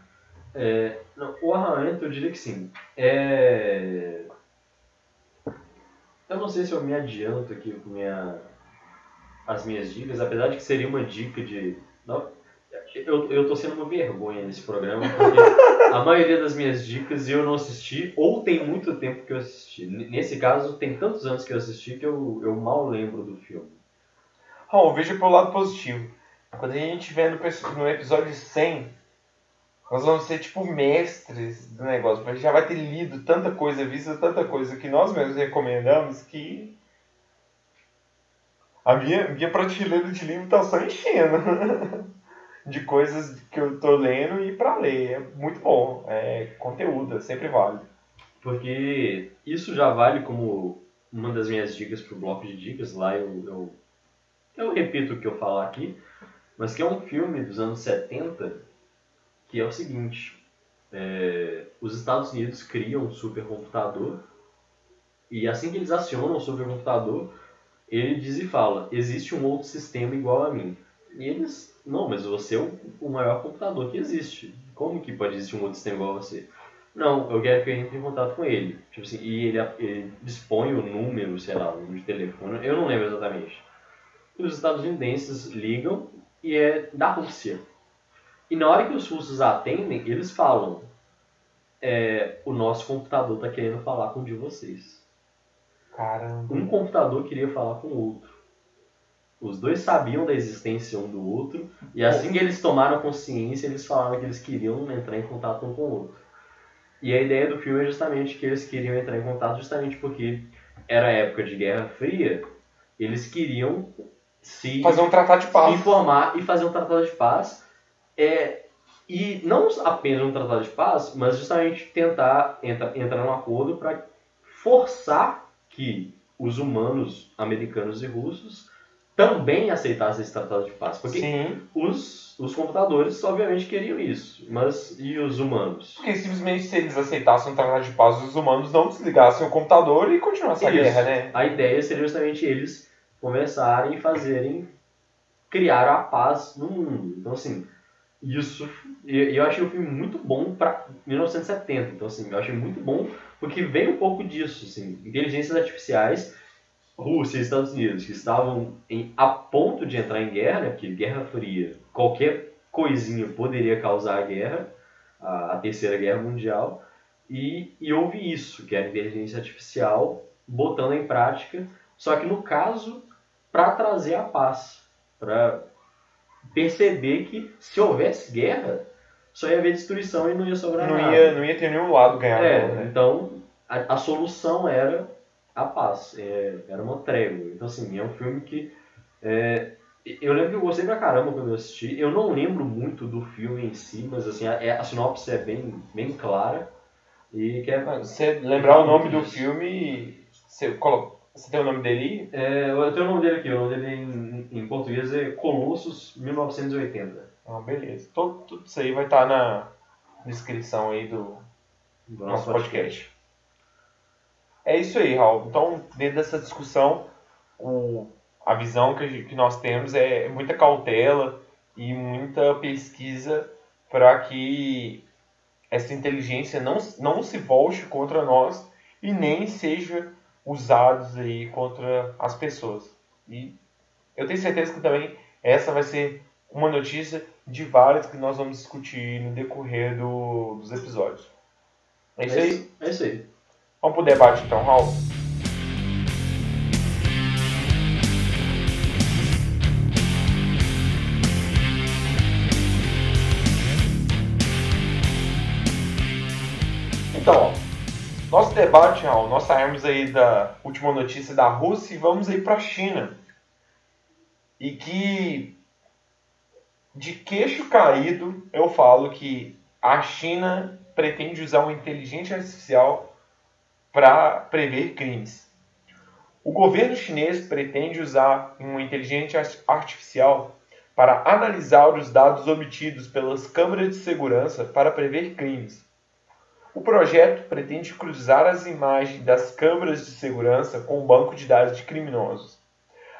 É, não, o armamento eu diria que sim. É... Eu não sei se eu me adianto aqui com minha... as minhas dicas, apesar de que seria uma dica de. Eu, eu tô sendo uma vergonha nesse programa, porque <laughs> a maioria das minhas dicas eu não assisti, ou tem muito tempo que eu assisti. Nesse caso, tem tantos anos que eu assisti que eu, eu mal lembro do filme. Raul, veja pelo lado positivo. Quando a gente estiver no, no episódio 100, nós vamos ser tipo mestres do negócio. porque A gente já vai ter lido tanta coisa, visto tanta coisa que nós mesmos recomendamos que. A minha, minha prateleira de livro tá só enchendo <laughs> de coisas que eu tô lendo e pra ler. É muito bom. É conteúdo, é sempre válido. Porque isso já vale como uma das minhas dicas pro bloco de dicas. Lá eu, eu, eu repito o que eu falar aqui, mas que é um filme dos anos 70 que é o seguinte. é, os Estados Unidos criam um supercomputador e assim que eles acionam o supercomputador, ele diz e fala, existe um outro sistema igual a mim. E eles, não, mas você é o, o maior computador que existe. Como que pode existir um outro sistema igual a você? Não, eu quero que eu entre em contato com ele. Tipo assim, e ele, ele dispõe o número, sei lá, o número de telefone, eu não lembro exatamente. E os estadunidenses ligam e é da Rússia. E na hora que os russos atendem, eles falam: é, o nosso computador está querendo falar com um de vocês. Caramba. Um computador queria falar com o outro. Os dois sabiam da existência um do outro, e assim que eles tomaram consciência, eles falaram que eles queriam entrar em contato um com o outro. E a ideia do filme é justamente que eles queriam entrar em contato justamente porque era época de Guerra Fria, eles queriam se Fazer um tratado de paz. informar e fazer um tratado de paz. É, e não apenas um tratado de paz, mas justamente tentar entra, entrar num acordo para forçar que os humanos americanos e russos também aceitassem esse tratado de paz. Porque Sim. os, os computadores, obviamente, queriam isso. Mas e os humanos? Porque simplesmente se eles aceitassem um tratado de paz, os humanos não desligassem o computador e continuassem a guerra, né? A ideia seria justamente eles conversarem e fazerem criar a paz no mundo. Então assim, isso eu achei o filme muito bom para 1970. Então assim, eu achei muito bom porque vem um pouco disso, assim, inteligências artificiais, Rússia e Estados Unidos que estavam em, a ponto de entrar em guerra, né, porque Guerra Fria, qualquer coisinha poderia causar a guerra, a, a terceira guerra mundial. E, e houve isso, que era a inteligência artificial botando em prática, só que no caso, para trazer a paz, para perceber que se houvesse guerra, só ia haver destruição e não ia sobrar Não nada. ia, não ia ter nenhum lado ganhador, É, né? então a, a solução era a paz, é, era uma trégua. Então assim, é um filme que É, eu lembro que eu gostei pra caramba quando eu assisti. Eu não lembro muito do filme em si, mas assim, a, a sinopse é bem, bem clara. E que é, Você lembrar o nome do filme, você, você tem o nome dele? é, eu tenho o nome dele aqui, o nome dele em, em português é Colossus 1980. Ah, beleza. Tudo, tudo isso aí vai estar na descrição aí do Do nosso podcast. É isso aí, Raul. Então, dentro dessa discussão, o, a visão que, que nós temos é muita cautela e muita pesquisa para que essa inteligência não, não se volte contra nós e nem seja usados aí contra as pessoas. E eu tenho certeza que também essa vai ser uma notícia de várias que nós vamos discutir no decorrer do- dos episódios. É isso aí. É isso aí. Vamos pro debate então, Raul. Então, ó, nosso debate, Raul, nós saímos aí da última notícia da Rússia e vamos aí para a China. E que, de queixo caído, eu falo que a China pretende usar uma inteligência artificial para prever crimes. O governo chinês pretende usar uma inteligência artificial para analisar os dados obtidos pelas câmeras de segurança para prever crimes. O projeto pretende cruzar as imagens das câmeras de segurança com o banco de dados de criminosos,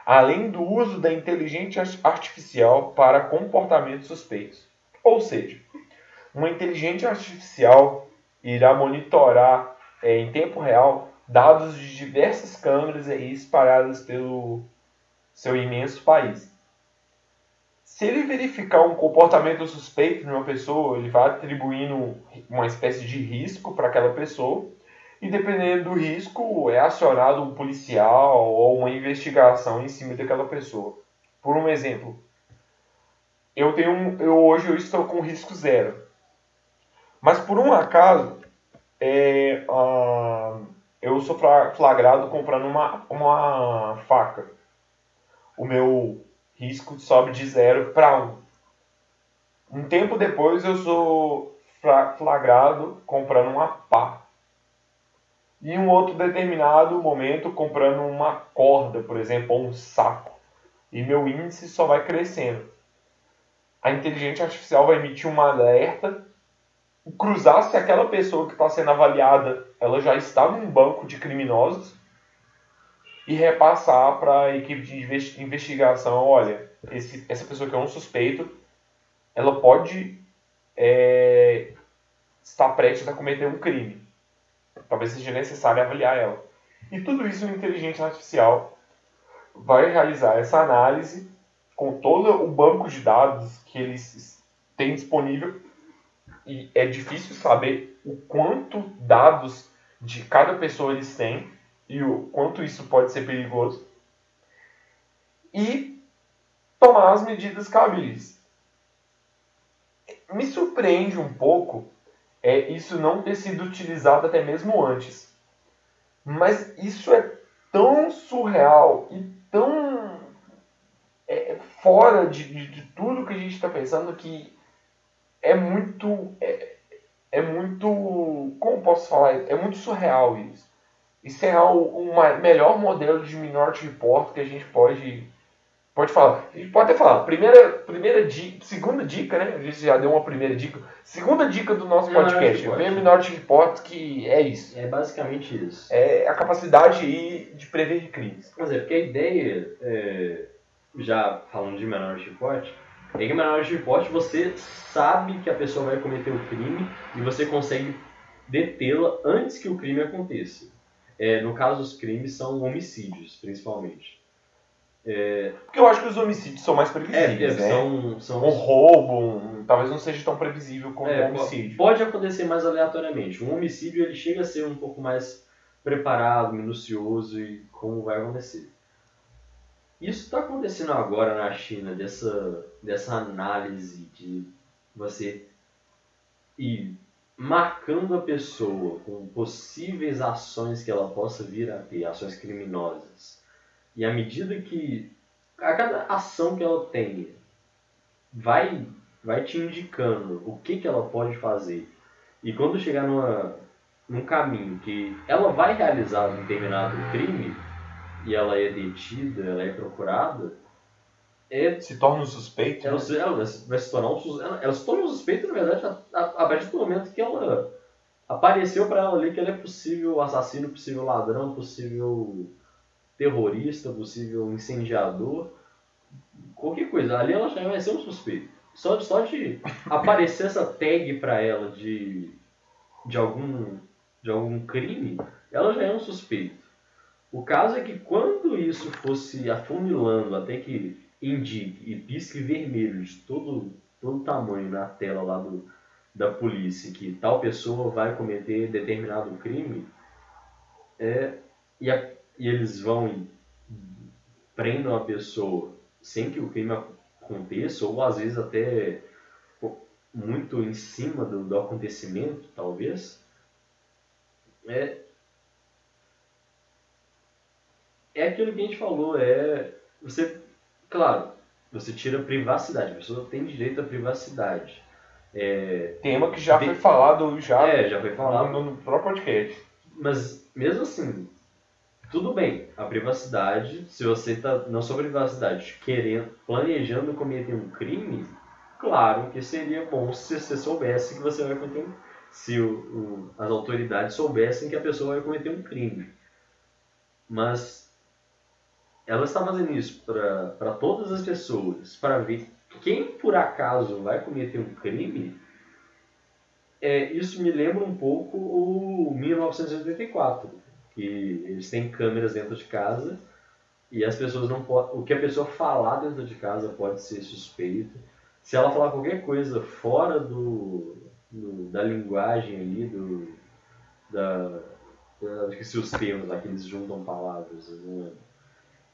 além do uso da inteligência artificial para comportamentos suspeitos. Ou seja, uma inteligência artificial irá monitorar é, em tempo real dados de diversas câmeras aí espalhadas pelo seu imenso país. Se ele verificar um comportamento suspeito de uma pessoa, ele vai atribuindo uma espécie de risco para aquela pessoa, e dependendo do risco, é acionado um policial ou uma investigação em cima daquela pessoa. Por um exemplo, eu tenho eu hoje eu estou com risco zero, mas por um acaso é, ah, eu sou fla- flagrado comprando uma, uma faca. O meu risco sobe de 0 para 1. Um. um tempo depois eu sou flagrado comprando uma pá. E em um outro determinado momento comprando uma corda, por exemplo, ou um saco. E meu índice só vai crescendo. A inteligência artificial vai emitir um alerta cruzar se aquela pessoa que está sendo avaliada ela já está num banco de criminosos e repassar para a equipe de investi- investigação, olha, esse, essa pessoa que é um suspeito, ela pode é, estar prestes a cometer um crime. Talvez seja necessário avaliar ela. E tudo isso a inteligência artificial vai realizar essa análise com todo o banco de dados que eles têm disponível e é difícil saber o quanto dados de cada pessoa eles têm e o quanto isso pode ser perigoso e tomar as medidas cabíveis. Me surpreende um pouco é isso não ter sido utilizado até mesmo antes. Mas isso é tão surreal e tão é, fora de, de, de tudo que a gente está pensando que é muito. É, é muito. Como posso falar? É muito surreal isso. Isso é o uma, melhor modelo de Minority Report que a gente pode. Pode falar. A gente pode até falar. Primeira, primeira dica, segunda dica, né? A gente já deu uma primeira dica. Segunda dica do nosso Minority podcast. Report. Vem Minority Report, que é isso. É basicamente isso. É a capacidade de prever crimes. Mas é, porque a ideia, é, já falando de Minority Report, é que Minority Report você sabe que a pessoa vai cometer o crime e você consegue detê-la antes que o crime aconteça. É, no caso, os crimes são homicídios, principalmente. Porque eu acho que os homicídios são mais É, previsíveis, porque né? são, são Um roubo, um- talvez não seja tão previsível como É, um homicídio. Pode acontecer mais aleatoriamente. Um homicídio ele chega a ser um pouco mais preparado, minucioso e como vai acontecer. Isso está acontecendo agora na China, dessa, dessa análise de você ir marcando a pessoa com possíveis ações que ela possa vir a ter, ações criminosas. E à medida que a cada ação que ela tenha, vai, vai te indicando o que, que ela pode fazer. E quando chegar numa, num caminho que ela vai realizar um determinado crime, e ela é detida, ela é procurada, é, Se torna um suspeito. ela, né? se- ela vai se tornar um sus- ela, ela se torna um suspeito, na verdade, a, a, a partir do momento que ela apareceu para ela ali que ela é possível assassino, possível ladrão, possível terrorista, possível incendiador, qualquer coisa. Ali ela já vai ser um suspeito. Só, só de <laughs> aparecer essa tag para ela de, de, algum, de algum crime, ela já é um suspeito. O caso é que quando isso fosse afunilando até que indique e pisque vermelho de todo, todo tamanho na tela lá do, da polícia que tal pessoa vai cometer determinado crime, é, e, a- e eles vão e prendam a pessoa sem que o crime aconteça, ou às vezes até muito em cima do, do acontecimento, talvez, é, é aquilo que a gente falou, é você, claro, você tira a privacidade, a pessoa tem direito à privacidade. É, Tema que já De- foi falado já, é, já foi falado, no, no próprio podcast. mas mesmo assim, tudo bem, a privacidade, se você está na sua privacidade querendo, planejando cometer um crime, claro que seria bom se você soubesse que você vai cometer um se o, o- as autoridades soubessem que a pessoa vai cometer um crime. Mas ela está fazendo isso para todas as pessoas, para ver quem por acaso vai cometer um crime. É, isso me lembra um pouco o 1984, que eles têm câmeras dentro de casa e as pessoas não podem. O que a pessoa falar dentro de casa pode ser suspeito. Se ela falar qualquer coisa fora do, do- da linguagem ali, do, da, da, esqueci os termos lá que eles juntam palavras, não lembro.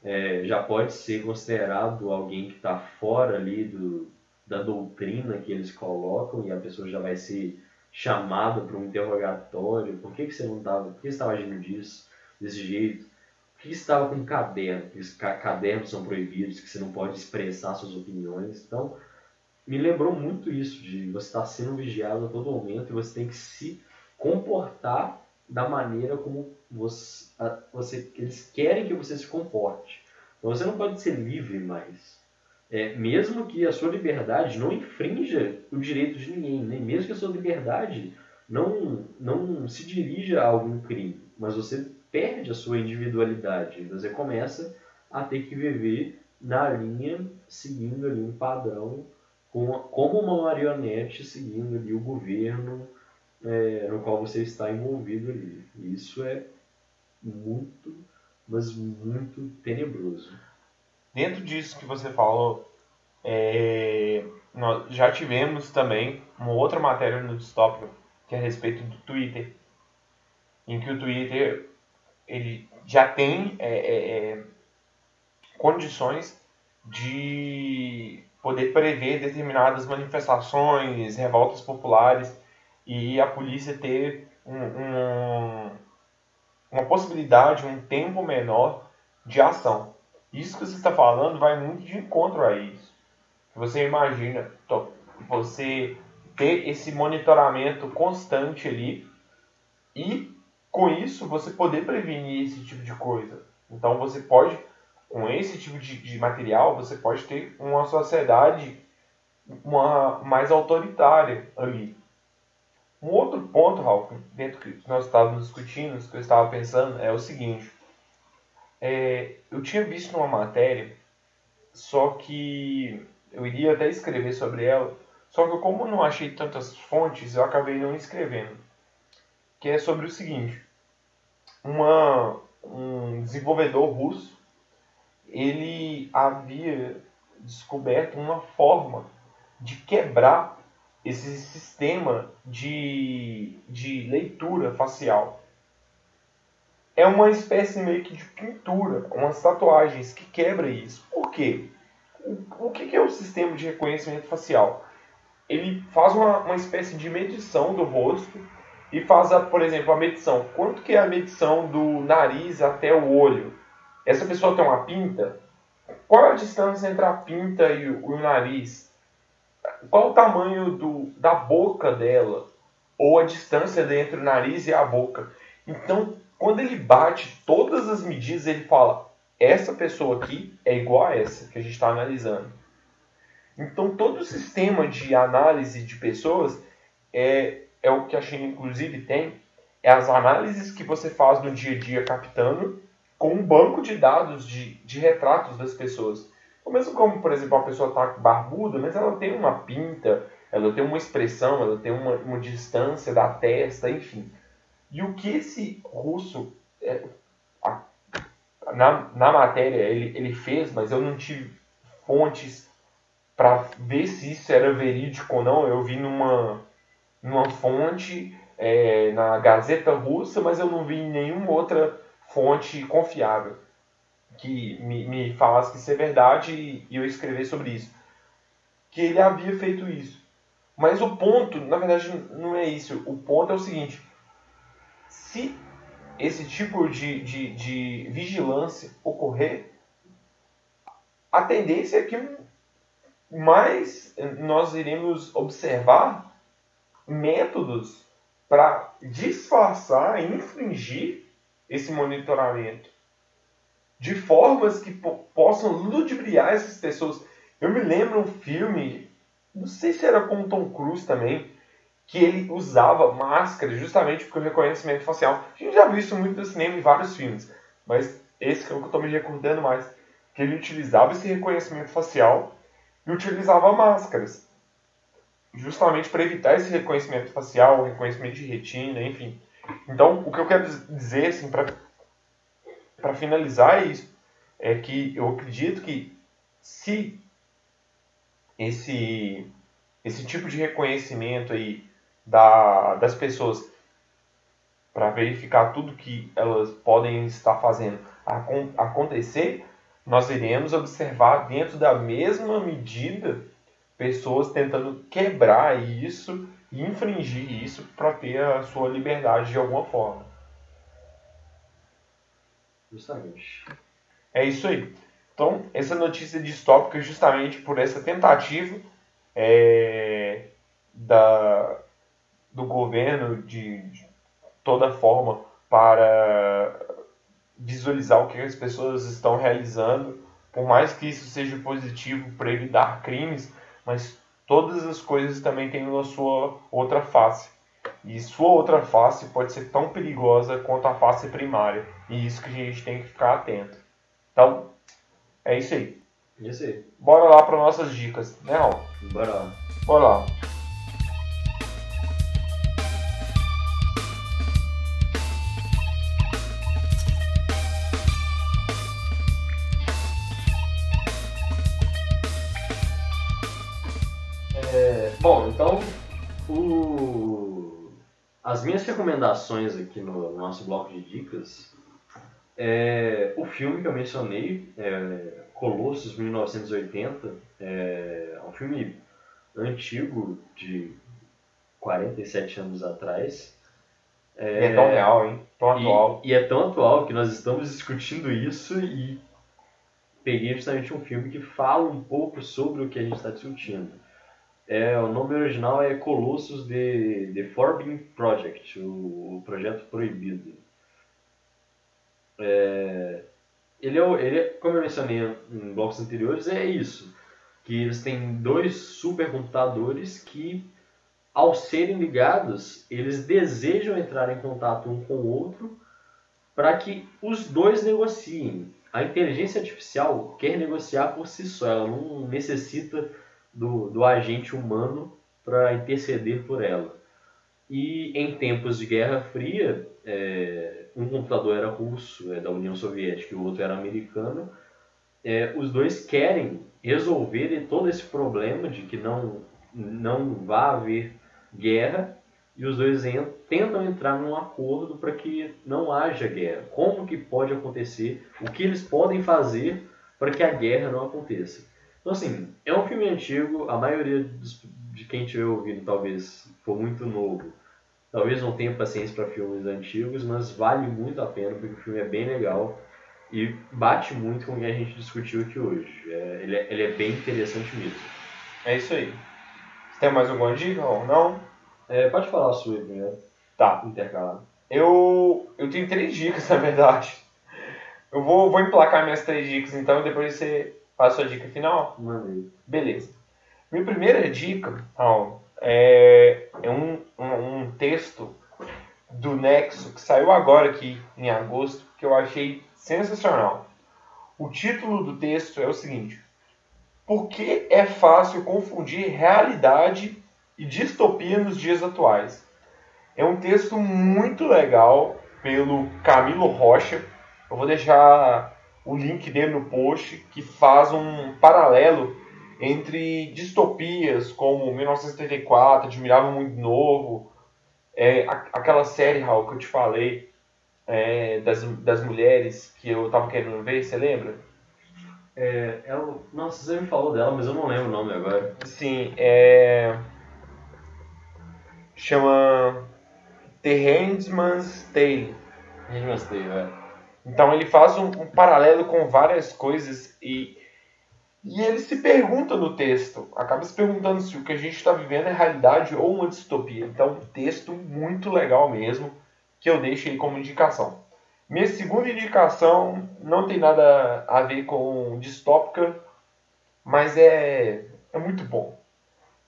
É, já pode ser considerado alguém que está fora ali do, da doutrina que eles colocam e a pessoa já vai ser chamada para um interrogatório. Por que, que você não estava? Por que estava agindo disso, desse jeito? Por que estava com caderno? Que os ca- cadernos são proibidos, que você não pode expressar suas opiniões. Então, me lembrou muito isso, de você estar sendo vigiado a todo momento e você tem que se comportar da maneira como você, você- eles querem que você se comporte. Então você não pode ser livre mais. É, mesmo que a sua liberdade não infrinja o direito de ninguém, né? mesmo que a sua liberdade não, não se dirija a algum crime, mas você perde a sua individualidade, você começa a ter que viver na linha, seguindo ali um padrão, com, como uma marionete seguindo ali o governo é, no qual você está envolvido ali. Isso é muito, mas muito tenebroso. Dentro disso que você falou, é, nós já tivemos também uma outra matéria no Distópico, que é a respeito do Twitter, em que o Twitter ele já tem é, é, é, condições de poder prever determinadas manifestações, revoltas populares e a polícia ter um, um- uma possibilidade, um tempo menor de ação. Isso que você está falando vai muito de encontro a isso. Você imagina você ter esse monitoramento constante ali e com isso você poder prevenir esse tipo de coisa. Então você pode, com esse tipo de, de material, você pode ter uma sociedade uma, mais autoritária ali. Um outro ponto, Ralf, dentro que nós estávamos discutindo, que eu estava pensando, é o seguinte. É, eu tinha visto numa matéria, só que eu iria até escrever sobre ela, só que eu, como não achei tantas fontes, eu acabei não escrevendo. Que é sobre o seguinte: uma, um desenvolvedor russo ele havia descoberto uma forma de quebrar esse sistema de, de leitura facial. É uma espécie meio que de pintura, umas tatuagens que quebra isso. Por quê? O, o que é o sistema de reconhecimento facial? Ele faz uma, uma espécie de medição do rosto e faz, a, por exemplo, a medição. Quanto que é a medição do nariz até o olho? Essa pessoa tem uma pinta? qual a distância entre a pinta e o, o nariz? Qual o tamanho do, da boca dela? Ou a distância entre o nariz e a boca? Então, quando ele bate todas as medidas, ele fala: essa pessoa aqui é igual a essa que a gente está analisando. Então, todo o sistema de análise de pessoas é, é o que a China, inclusive, tem. É as análises que você faz no dia a dia captando com um banco de dados de, de retratos das pessoas. Ou mesmo como, por exemplo, a pessoa está barbuda, mas ela tem uma pinta, ela tem uma expressão, ela tem uma, uma distância da testa, enfim. E o que esse russo, é, a, na, na matéria, ele, ele fez, mas eu não tive fontes para ver se isso era verídico ou não. Eu vi numa, numa fonte é, na Gazeta Russa, mas eu não vi em nenhuma outra fonte confiável que me, me falasse que isso é verdade e, e eu escrever sobre isso. Que ele havia feito isso. Mas o ponto, na verdade, não é isso. O ponto é o seguinte: se esse tipo de, de, de vigilância ocorrer, a tendência é que mais nós iremos observar métodos para disfarçar e infringir esse monitoramento de formas que po possam ludibriar essas pessoas. Eu me lembro um filme, não sei se era com Tom Cruise também, que ele usava máscara justamente porque o reconhecimento facial. A gente já viu isso muito no cinema em vários filmes, mas esse é o que eu estou me recordando mais. Que ele utilizava esse reconhecimento facial e utilizava máscaras. Justamente para evitar esse reconhecimento facial, reconhecimento de retina, enfim. Então, o que eu quero dizer, assim, para finalizar é isso, é que eu acredito que se esse, esse tipo de reconhecimento aí da, das pessoas para verificar tudo que elas podem estar fazendo acontecer, nós iremos observar dentro da mesma medida pessoas tentando quebrar isso e infringir isso para ter a sua liberdade de alguma forma. Justamente. É isso aí. Então, essa notícia distópica justamente por essa tentativa é, da, do governo de, de toda forma para visualizar o que as pessoas estão realizando, por mais que isso seja positivo para evitar crimes, mas todas as coisas também têm a sua outra face. E sua outra face pode ser tão perigosa quanto a face primária. E isso que a gente tem que ficar atento. Então, é isso aí. Isso aí. Bora lá para nossas dicas, né, Raul? Bora lá. Bora lá. Bom, então o... as minhas recomendações aqui no nosso bloco de dicas é o filme que eu mencionei, é Colossus 1980, é um filme antigo de 47 anos atrás. É, é tão real, hein? Tão atual. E, e, é tão atual que nós estamos discutindo isso e peguei justamente um filme que fala um pouco sobre o que a gente está discutindo. É, o nome original é Colossus The, The Forbidden Project, o, o projeto proibido. É, ele, é, ele é, como eu mencionei em blocos anteriores, é isso. Que eles têm dois supercomputadores que, ao serem ligados, eles desejam entrar em contato um com o outro para que os dois negociem. A inteligência artificial quer negociar por si só, ela não necessita do, do agente humano para interceder por ela. E em tempos de Guerra Fria, é, um computador era russo, é da União Soviética, e o outro era americano. É, os dois querem resolver todo esse problema de que não, não vá haver guerra e os dois tentam entrar num acordo para que não haja guerra. Como que pode acontecer? O que eles podem fazer para que a guerra não aconteça? Então, assim, é um filme antigo, a maioria dos, de quem tiver ouvido talvez for muito novo. Talvez não tenha paciência para filmes antigos, mas vale muito a pena porque o filme é bem legal. E bate muito com o que a gente discutiu aqui hoje. É, ele, é, ele é bem interessante mesmo. É isso aí. Você tem mais alguma dica ou não? É, pode falar a sua primeiro. Tá. Intercalar. Eu, eu tenho três dicas, <laughs> na verdade. Eu vou, vou emplacar minhas três dicas então e depois você faz a sua dica final. Mandei. Beleza. Minha primeira dica, Raul, é, é um, um, um texto do Nexo que saiu agora aqui em agosto que eu achei sensacional. O título do texto é o seguinte: Por que é fácil confundir realidade e distopia nos dias atuais? É um texto muito legal pelo Camilo Rocha. Eu vou deixar o link dele no post que faz um paralelo entre distopias como 1934, Admirável Mundo Novo, é, aquela série, Raul, que eu te falei, é, das, das mulheres que eu tava querendo ver, você lembra? É, ela, nossa, você me falou dela, mas eu não lembro o nome agora. Sim, é. Chama. The Handman's Tale. Handman's Tale, é. Então ele faz um, um paralelo com várias coisas e e ele se pergunta no texto, acaba se perguntando se o que a gente está vivendo é realidade ou uma distopia. Então, um texto muito legal mesmo, que eu deixo aí como indicação. Minha segunda indicação não tem nada a ver com distópica, mas é, é muito bom.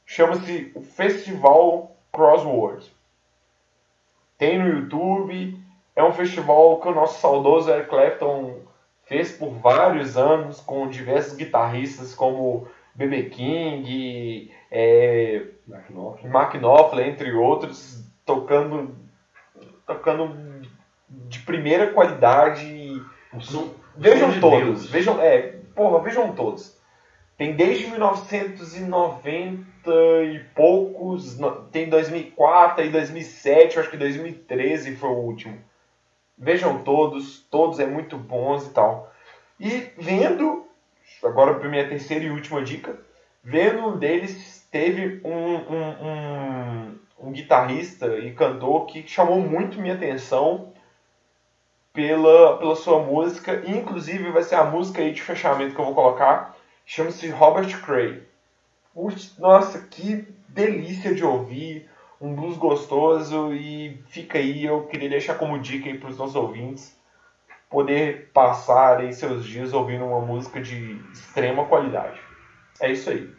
Chama-se o Festival Crosswords. Tem no YouTube, é um festival que o nosso saudoso Eric Clapton fez por vários anos com diversos guitarristas como B.B. King, é, Mark Knopfler, entre outros, tocando, tocando de primeira qualidade. som, vejam todos, vejam, é, porra, vejam todos. Tem desde 1990 e poucos, tem 2004 e 2007, eu acho que 2013 foi o último. Vejam todos, todos é muito bons e tal. E vendo, agora para minha terceira e última dica, vendo um deles teve um, um, um, um guitarrista e cantor que chamou muito minha atenção pela, pela sua música, e inclusive vai ser a música aí de fechamento que eu vou colocar, chama-se Robert Cray. Nossa, que delícia de ouvir, um blues gostoso e fica aí, eu queria deixar como dica aí para os nossos ouvintes poder passar aí seus dias ouvindo uma música de extrema qualidade. É isso aí.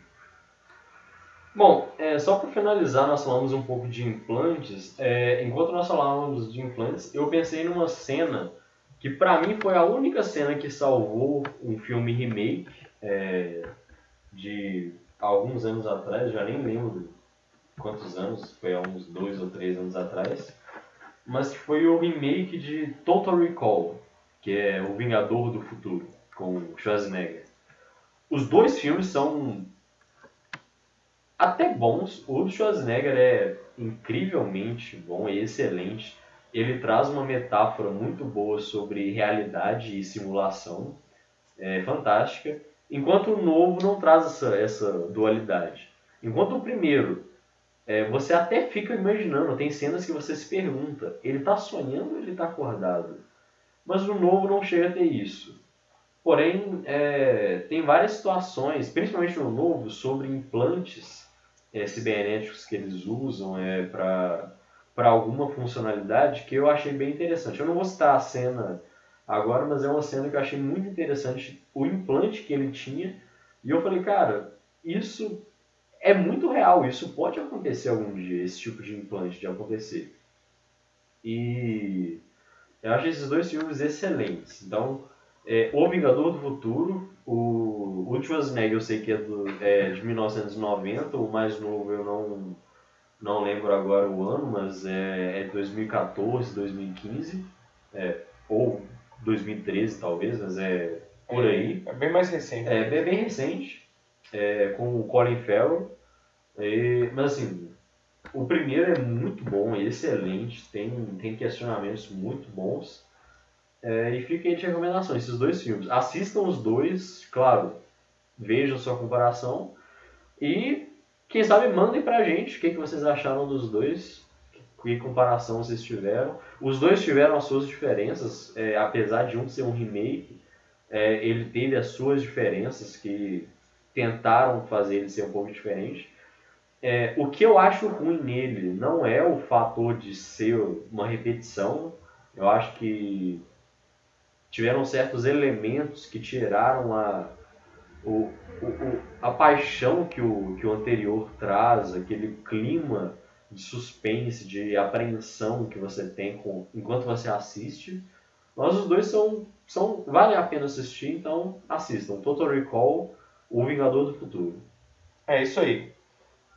Bom, é, só para finalizar, nós falamos um pouco de implantes. É, enquanto nós falávamos de implantes, eu pensei numa cena que para mim foi a única cena que salvou um filme remake é, de alguns anos atrás, já nem lembro quantos anos, foi há uns dois ou três anos atrás, mas que foi o remake de Total Recall, que é O Vingador do Futuro, com Schwarzenegger. Os dois filmes são até bons. O do Schwarzenegger é incrivelmente bom, é excelente. Ele traz uma metáfora muito boa sobre realidade e simulação, é fantástica. Enquanto o novo não traz essa, essa dualidade. Enquanto o primeiro, é, você até fica imaginando, tem cenas que você se pergunta, ele está sonhando ou ele está acordado? Mas o novo não chega a ter isso. Porém, é, tem várias situações, principalmente no novo, sobre implantes é, cibernéticos que eles usam é, para alguma funcionalidade que eu achei bem interessante. Eu não vou citar a cena agora, mas é uma cena que eu achei muito interessante, o implante que ele tinha. E eu falei, cara, isso é muito real, isso pode acontecer algum dia, esse tipo de implante de acontecer. E eu acho esses dois filmes excelentes. Então, é, O Vingador do Futuro, o, o Schwarzenegger eu sei que é, do, é de 1990, o mais novo eu não, não lembro agora o ano, mas é, é de 2014, 2015, é, ou 2013 talvez, mas é por aí. É bem mais recente. É bem, bem recente, é, com o Colin Farrell. E, mas assim, o primeiro é muito bom, é excelente, tem, tem questionamentos muito bons. É, e fica aí de recomendação, esses dois filmes. Assistam os dois, claro, vejam sua comparação. E quem sabe mandem pra gente o que, que vocês acharam dos dois, que comparação vocês tiveram. Os dois tiveram as suas diferenças, é, apesar de um ser um remake, é, ele teve as suas diferenças que tentaram fazer ele ser um pouco diferente. É, o que eu acho ruim nele não é o fator de ser uma repetição. Eu acho que tiveram certos elementos que tiraram a, o, o, a paixão que o, que o anterior traz, aquele clima de suspense, de apreensão que você tem com, enquanto você assiste. Mas os dois são, são. Vale a pena assistir, então assistam. Total Recall, O Vingador do Futuro. É isso aí.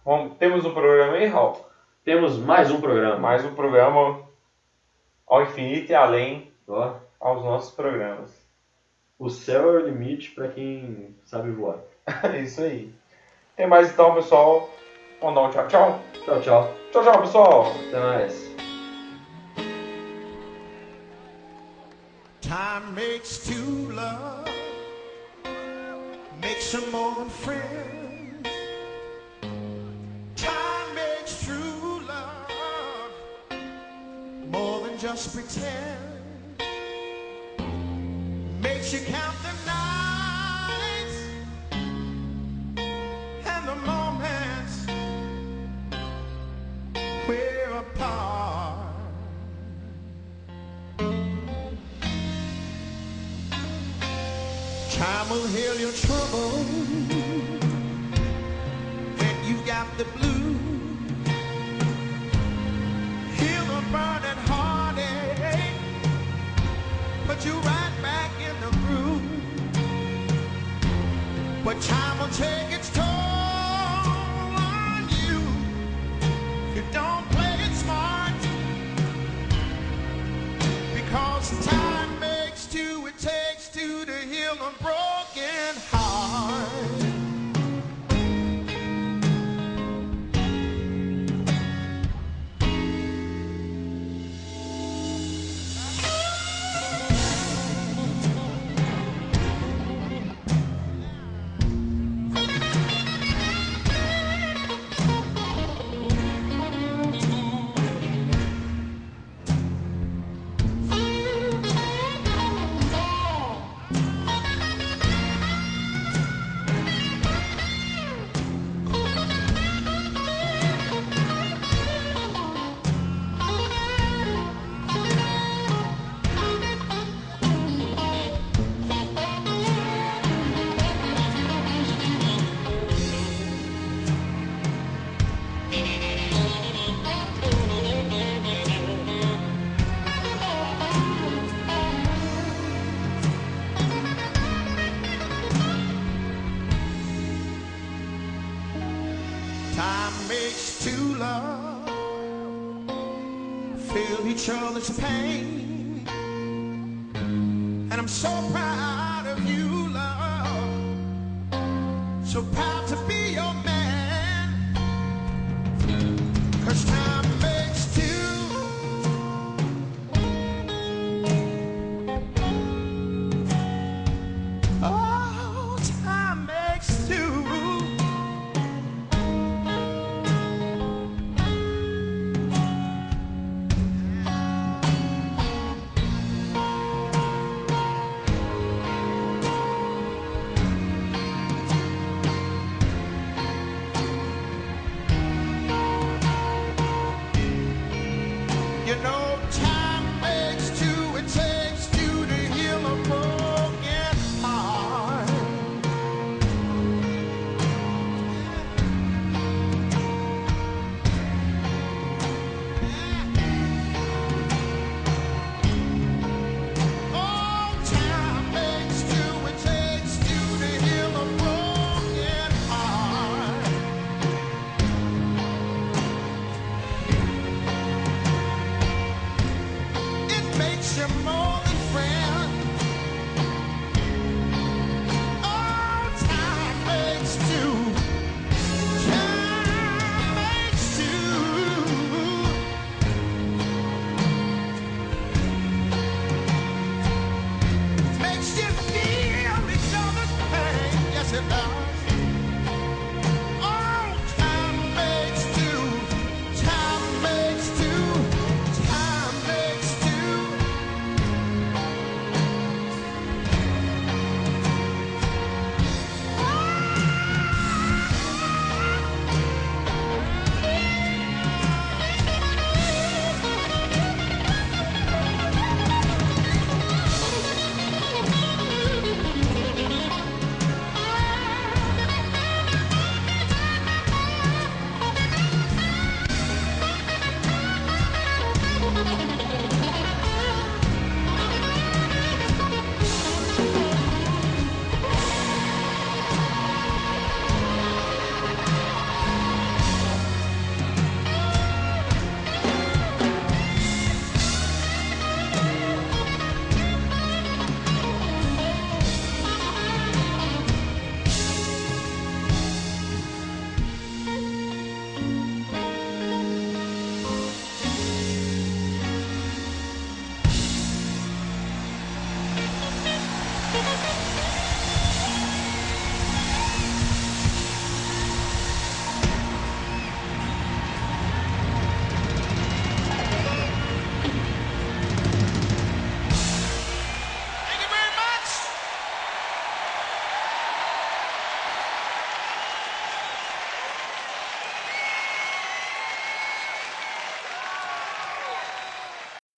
Bom, temos um programa aí, Raul? Temos mais um programa. Mais um programa ao infinito e além Ó, aos nossos programas. o céu é o limite para quem sabe voar. É <laughs> isso aí. Tem mais então, pessoal. Vamos dar um tchau, tchau. Tchau, tchau. Tchau, tchau, pessoal. Até mais. Time makes two love, makes them more than friends. Just pretend. Makes you count the nights and the moments we're apart. Time will heal your trouble Because time makes two, it takes two to heal a broken